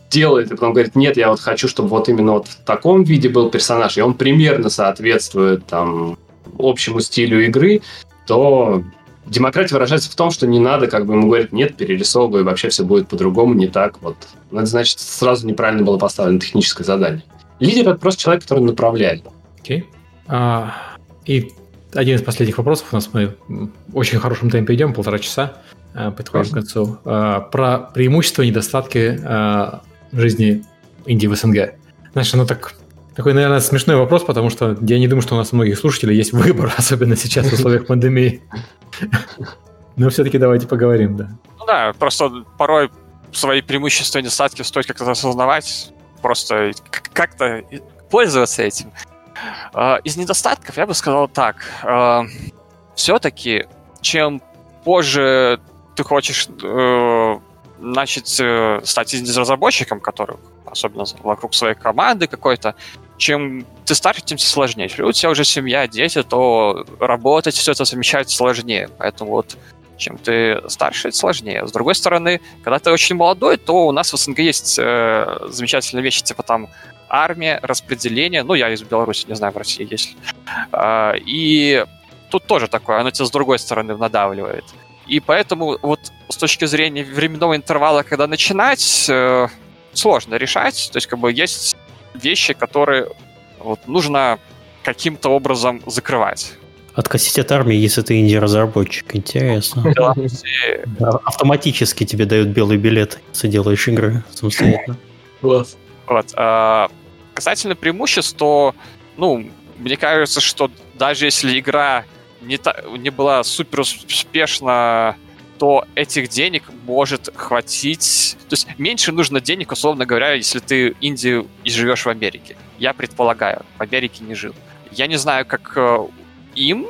делает, и потом говорит, нет, я вот хочу, чтобы вот именно вот в таком виде был персонаж, и он примерно соответствует там общему стилю игры, то демократия выражается в том, что не надо как бы ему говорить, нет, перерисовывай, вообще все будет по-другому, не так. Вот. Ну, это значит, сразу неправильно было поставлено техническое задание. Лидер — это просто человек, который направляет. Окей. Okay. А, и один из последних вопросов у нас мы в очень хорошем темпе идем, полтора часа, а, подходим к концу. А, про преимущества и недостатки а, жизни Индии в СНГ. Знаешь, оно так такой, наверное, смешной вопрос, потому что я не думаю, что у нас у многих слушателей есть выбор, особенно сейчас в условиях пандемии. Но все-таки давайте поговорим, да. Ну да, просто порой свои преимущества и недостатки стоит как-то осознавать, просто как-то пользоваться этим. А, из недостатков я бы сказал так. А, Все-таки, чем позже ты хочешь э, начать э, стать разработчиком, который особенно вокруг своей команды какой-то, чем ты старше, тем сложнее. Если у тебя уже семья, дети, то работать все это совмещать сложнее. Поэтому вот чем ты старше, это сложнее. С другой стороны, когда ты очень молодой, то у нас в СНГ есть э, замечательные вещи, типа там армия, распределение. Ну, я из Беларуси, не знаю, в России есть. Э, и тут тоже такое, оно тебя с другой стороны надавливает. И поэтому вот с точки зрения временного интервала, когда начинать, э, сложно решать. То есть как бы есть вещи, которые вот, нужно каким-то образом закрывать. Откосить от армии, если ты инди-разработчик. Интересно. Автоматически тебе дают белый билет, если делаешь игры самостоятельно. Класс. Вот. А, касательно преимуществ, то, ну, мне кажется, что даже если игра не, та, не была супер успешна, то этих денег может хватить... То есть меньше нужно денег, условно говоря, если ты инди и живешь в Америке. Я предполагаю, в Америке не жил. Я не знаю, как э, им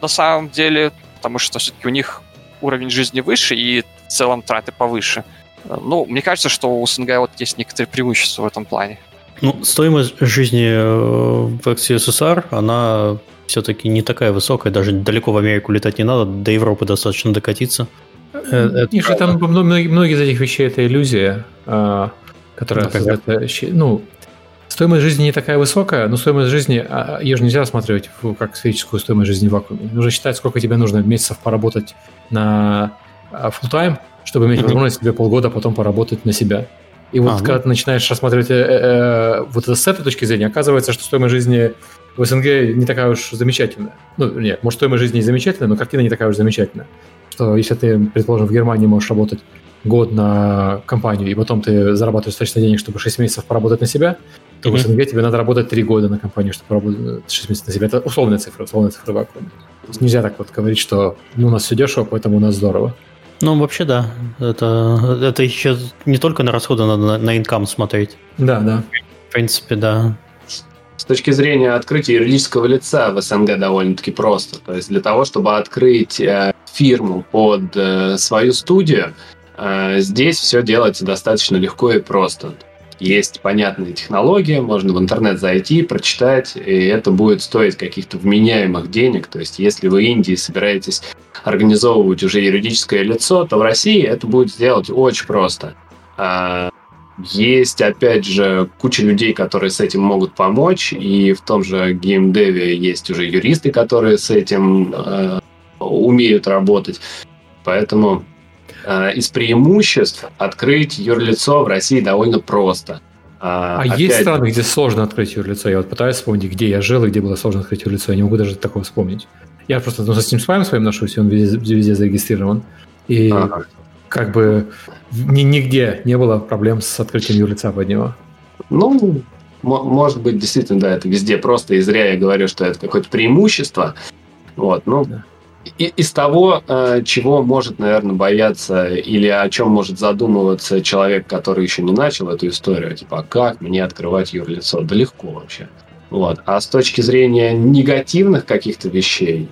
на самом деле, потому что все-таки у них уровень жизни выше и в целом траты повыше. Ну, мне кажется, что у СНГ вот есть некоторые преимущества в этом плане. Ну, стоимость жизни э, в XUSSR, она все-таки не такая высокая, даже далеко в Америку летать не надо, до Европы достаточно докатиться. Э, и же там многие, многие из этих вещей это иллюзия, а, которая создает, ну, стоимость жизни не такая высокая, но стоимость жизни, а, ее же нельзя рассматривать как сферическую стоимость жизни в вакууме. Нужно считать, сколько тебе нужно месяцев поработать на а, full time, чтобы иметь возможность тебе полгода потом поработать на себя. И вот а, когда ну. ты начинаешь рассматривать э, э, э, вот это с этой точки зрения, оказывается, что стоимость жизни в СНГ не такая уж замечательная. Ну, нет, может, стоимость жизни и замечательная, но картина не такая уж замечательная. Что если ты, предположим, в Германии можешь работать год на компанию, и потом ты зарабатываешь достаточно денег, чтобы 6 месяцев поработать на себя, то mm-hmm. в СНГ тебе надо работать 3 года на компанию, чтобы поработать 6 месяцев на себя. Это условная цифра, условная цифра вакуума. Нельзя так вот говорить, что ну, у нас все дешево, поэтому у нас здорово. Ну, вообще, да. Это, это еще не только на расходы надо на, на инкам смотреть. Да, да. В принципе, да. С точки зрения открытия юридического лица в СНГ довольно-таки просто. То есть для того, чтобы открыть э, фирму под э, свою студию, э, здесь все делается достаточно легко и просто. Есть понятные технологии, можно в интернет зайти, прочитать, и это будет стоить каких-то вменяемых денег. То есть, если вы в Индии собираетесь организовывать уже юридическое лицо, то в России это будет сделать очень просто. А, есть, опять же, куча людей, которые с этим могут помочь, и в том же геймдеве есть уже юристы, которые с этим э, умеют работать. Поэтому из преимуществ открыть юрлицо в России довольно просто. А, а опять... есть страны, где сложно открыть юрлицо? Я вот пытаюсь вспомнить, где я жил и где было сложно открыть юрлицо. Я не могу даже такого вспомнить. Я просто ну, с ним с вами своим ношусь, и он везде, везде зарегистрирован. И ага. как бы ни, нигде не было проблем с открытием юрлица под него. Ну, может быть, действительно, да, это везде просто, и зря я говорю, что это какое-то преимущество. Вот, ну, да. Из того, э, чего может, наверное, бояться или о чем может задумываться человек, который еще не начал эту историю, типа, а как мне открывать юрлицо? Да легко вообще. Вот. А с точки зрения негативных каких-то вещей,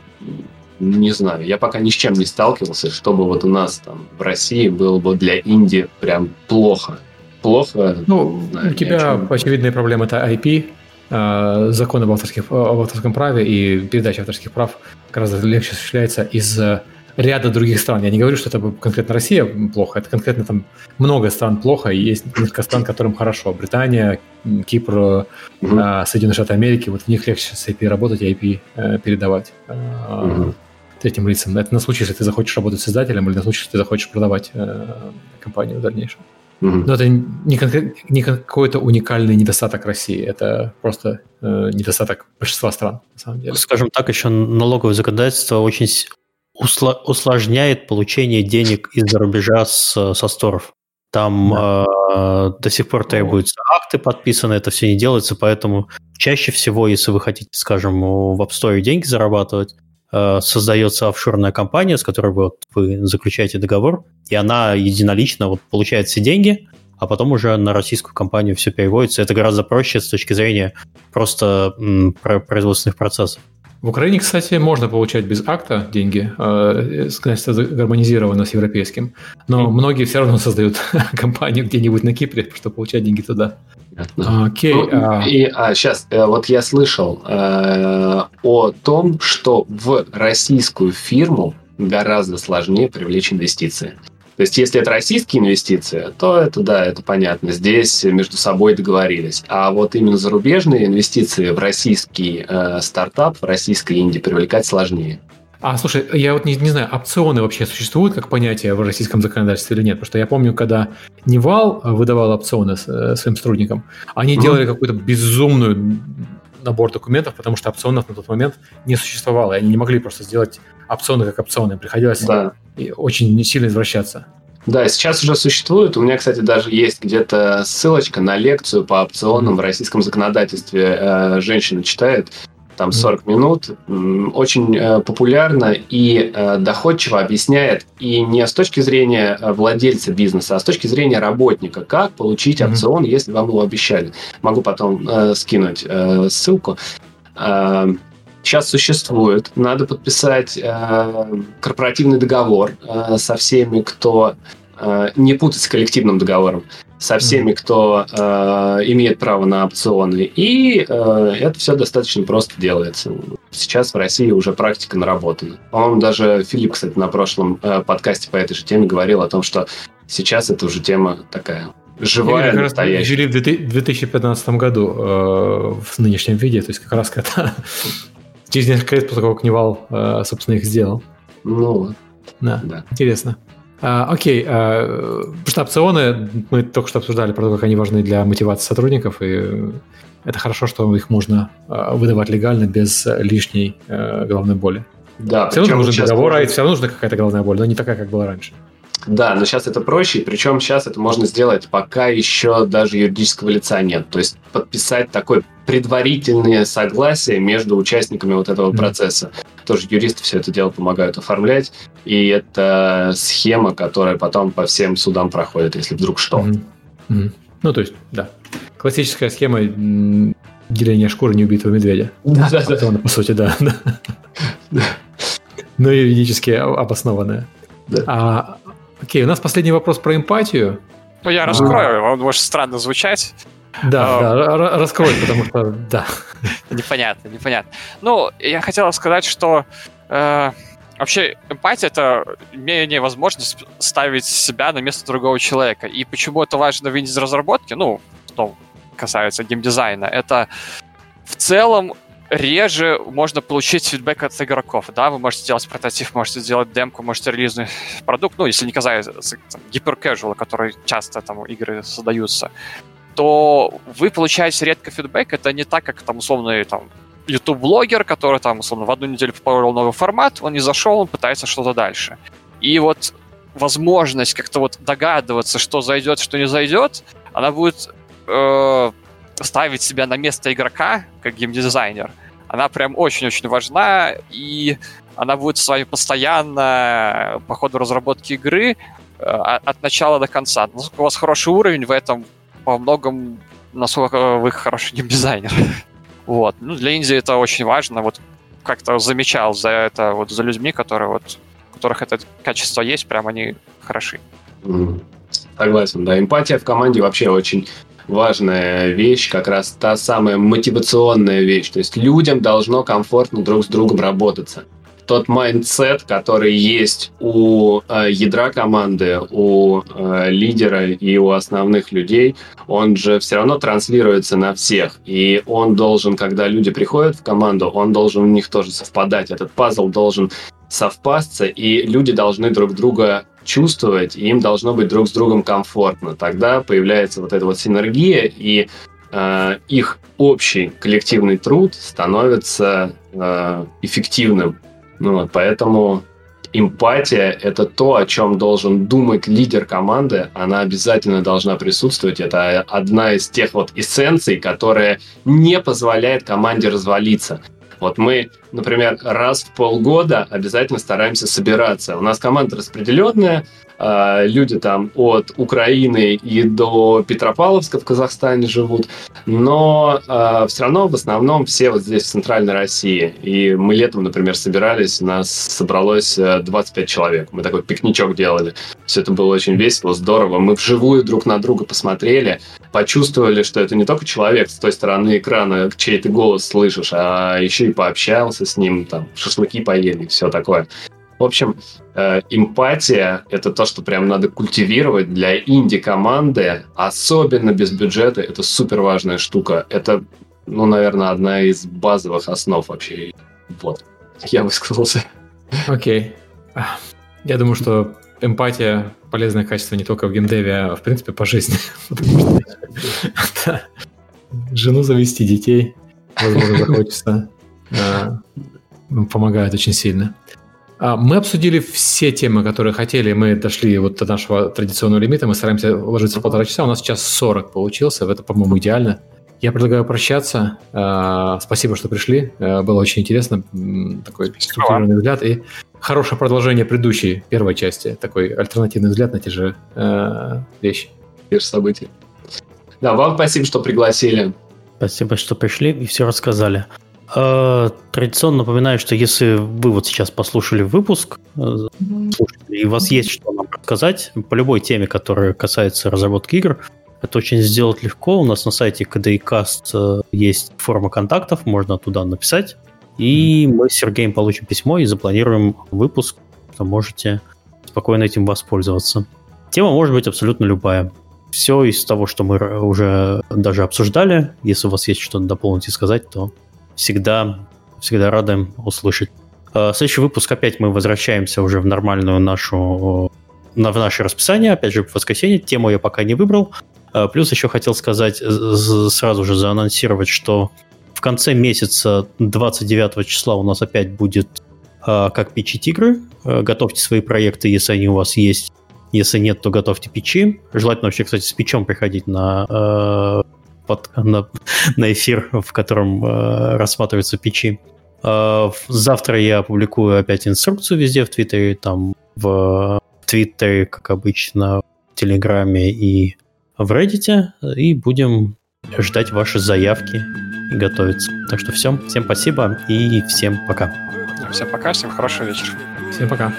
не знаю, я пока ни с чем не сталкивался, чтобы вот у нас там в России было бы для Индии прям плохо. Плохо. Ну, знаю, у тебя очевидная проблема это IP, закон об, авторских, об авторском праве и передача авторских прав гораздо легче осуществляется из ряда других стран. Я не говорю, что это конкретно Россия плохо, это конкретно там много стран плохо, и есть несколько стран, которым хорошо. Британия, Кипр, угу. Соединенные Штаты Америки, вот в них легче с IP работать и IP э, передавать. Угу третьим лицам. Это на случай, если ты захочешь работать с издателем или на случай, если ты захочешь продавать э, компанию в дальнейшем. Но это не, конкрет, не какой-то уникальный недостаток России, это просто э, недостаток большинства стран, на самом деле. Скажем так, еще налоговое законодательство очень усла- усложняет получение денег из-за рубежа с, со сторов. Там да. э, до сих пор требуются акты подписаны, это все не делается, поэтому чаще всего, если вы хотите, скажем, в App Store деньги зарабатывать, создается офшорная компания, с которой вы, вот, вы заключаете договор, и она единолично вот, получает все деньги, а потом уже на российскую компанию все переводится. Это гораздо проще с точки зрения просто м, производственных процессов. В Украине, кстати, можно получать без акта деньги, э, значит, это гармонизировано с европейским, но mm. многие все равно создают компанию где-нибудь на Кипре, чтобы получать деньги туда. Окей. Okay, ну, а... И а, сейчас, э, вот я слышал э, о том, что в российскую фирму гораздо сложнее привлечь инвестиции. То есть, если это российские инвестиции, то это да, это понятно. Здесь между собой договорились. А вот именно зарубежные инвестиции в российский э, стартап, в российской Индии привлекать сложнее. А, слушай, я вот не, не знаю, опционы вообще существуют как понятие в российском законодательстве или нет? Потому что я помню, когда Невал выдавал опционы э, своим сотрудникам, они mm-hmm. делали какую-то безумную набор документов, потому что опционов на тот момент не существовало, и они не могли просто сделать опционы как опционы. Приходилось да. очень сильно извращаться. Да, сейчас уже существует. У меня, кстати, даже есть где-то ссылочка на лекцию по опционам mm-hmm. в российском законодательстве. Э, женщина читает там 40 минут, очень э, популярно и э, доходчиво объясняет и не с точки зрения э, владельца бизнеса, а с точки зрения работника, как получить опцион, если вам его обещали. Могу потом скинуть ссылку. Сейчас существует. Надо подписать корпоративный договор со всеми, кто не путать с коллективным договором со всеми, кто э, имеет право на опционы. И э, это все достаточно просто делается. Сейчас в России уже практика наработана. По-моему, даже Филипп, кстати, на прошлом э, подкасте по этой же теме говорил о том, что сейчас это уже тема такая живая, как настоящая. Жили в 2015 году э, в нынешнем виде, то есть как раз когда через несколько лет после того, как Невал, э, собственно, их сделал. Ну, да. да. Интересно. А, окей, а, потому что опционы, мы только что обсуждали про то, как они важны для мотивации сотрудников, и это хорошо, что их можно а, выдавать легально без лишней а, головной боли. Да, все равно нужен договор, а все равно нужна какая-то головная боль, но не такая, как была раньше. Да, но сейчас это проще, причем сейчас это можно сделать, пока еще даже юридического лица нет. То есть подписать такое предварительное согласие между участниками вот этого mm-hmm. процесса. Тоже юристы все это дело помогают оформлять, и это схема, которая потом по всем судам проходит, если вдруг что. Mm-hmm. Mm-hmm. Ну, то есть, да. Классическая схема деления шкуры неубитого медведя. Да, да, да. По сути, да. Но юридически обоснованная. Да. А, Окей, у нас последний вопрос про эмпатию. Ну, я раскрою, он может странно звучать. Да, а, да, раскрой, потому что, да. Непонятно, непонятно. Ну, я хотел сказать, что э, вообще эмпатия — это умение, возможность ставить себя на место другого человека. И почему это важно в инди-разработке, ну, что касается геймдизайна, это в целом реже можно получить фидбэк от игроков. Да, вы можете сделать прототип, можете сделать демку, можете релизный продукт, ну, если не касается гиперкэжуала, который часто там игры создаются, то вы получаете редко фидбэк. Это не так, как там условный там YouTube-блогер, который там, условно, в одну неделю попробовал новый формат, он не зашел, он пытается что-то дальше. И вот возможность как-то вот догадываться, что зайдет, что не зайдет, она будет э, ставить себя на место игрока, как геймдизайнер. Она прям очень-очень важна, и она будет с вами постоянно по ходу разработки игры э, от начала до конца. Насколько у вас хороший уровень в этом, по многом, насколько вы хороший геймдизайнер. Вот. Ну, для Индии это очень важно. Вот как-то замечал за это, вот за людьми, которые вот, у которых это качество есть, прям они хороши. Согласен, да. Эмпатия в команде вообще очень важная вещь, как раз та самая мотивационная вещь. То есть людям должно комфортно друг с другом работаться тот mindset, который есть у э, ядра команды, у э, лидера и у основных людей, он же все равно транслируется на всех. И он должен, когда люди приходят в команду, он должен у них тоже совпадать. Этот пазл должен совпасться, и люди должны друг друга чувствовать, и им должно быть друг с другом комфортно. Тогда появляется вот эта вот синергия, и э, их общий коллективный труд становится э, эффективным. Ну, вот, поэтому эмпатия — это то, о чем должен думать лидер команды. Она обязательно должна присутствовать. Это одна из тех вот эссенций, которая не позволяет команде развалиться. Вот мы, например, раз в полгода обязательно стараемся собираться. У нас команда распределенная, а, люди там от Украины и до Петропавловска в Казахстане живут, но э, все равно в основном все вот здесь в Центральной России. И мы летом, например, собирались, у нас собралось 25 э, человек. Мы такой пикничок делали. Все это было очень весело, здорово. Мы вживую друг на друга посмотрели, почувствовали, что это не только человек с той стороны экрана, чей ты голос слышишь, а еще и пообщался с ним, там, шашлыки поели, все такое. В общем, э, эмпатия — это то, что прям надо культивировать для инди-команды, особенно без бюджета. Это супер важная штука. Это, ну, наверное, одна из базовых основ вообще. Вот. Я высказался. Окей. Okay. Я думаю, что эмпатия — полезное качество не только в геймдеве, а в принципе по жизни. Жену завести, детей, возможно, захочется. Помогает очень сильно. А, мы обсудили все темы, которые хотели. Мы дошли вот до нашего традиционного лимита. Мы стараемся уложиться в полтора часа. У нас сейчас 40 получился. Это, по-моему, идеально. Я предлагаю прощаться. А, спасибо, что пришли. А, было очень интересно. Такой структурированный взгляд. И хорошее продолжение предыдущей первой части. Такой альтернативный взгляд на те же вещи. Те же события. Да, вам спасибо, что пригласили. Спасибо, что пришли и все рассказали. Э, традиционно напоминаю, что если вы вот сейчас послушали выпуск, э, слушали, и у вас есть что нам рассказать по любой теме, которая касается разработки игр, это очень сделать легко. У нас на сайте KDICast э, есть форма контактов, можно туда написать. И мы с Сергеем получим письмо и запланируем выпуск. То можете спокойно этим воспользоваться. Тема может быть абсолютно любая. Все из того, что мы уже даже обсуждали. Если у вас есть что-то дополнить и сказать, то всегда, всегда рады услышать. А, следующий выпуск опять мы возвращаемся уже в нормальную нашу на, в наше расписание, опять же, в воскресенье. Тему я пока не выбрал. А, плюс еще хотел сказать, сразу же заанонсировать, что в конце месяца 29 числа у нас опять будет а, как печить игры. Готовьте свои проекты, если они у вас есть. Если нет, то готовьте печи. Желательно вообще, кстати, с печом приходить на под, на, на эфир, в котором э, рассматриваются печи. Э, завтра я опубликую опять инструкцию везде в Твиттере, там в Твиттере, как обычно, в Телеграме и в Reddit, и будем ждать ваши заявки и готовиться. Так что все, всем спасибо и всем пока. Всем пока, всем хорошего вечера. Всем пока.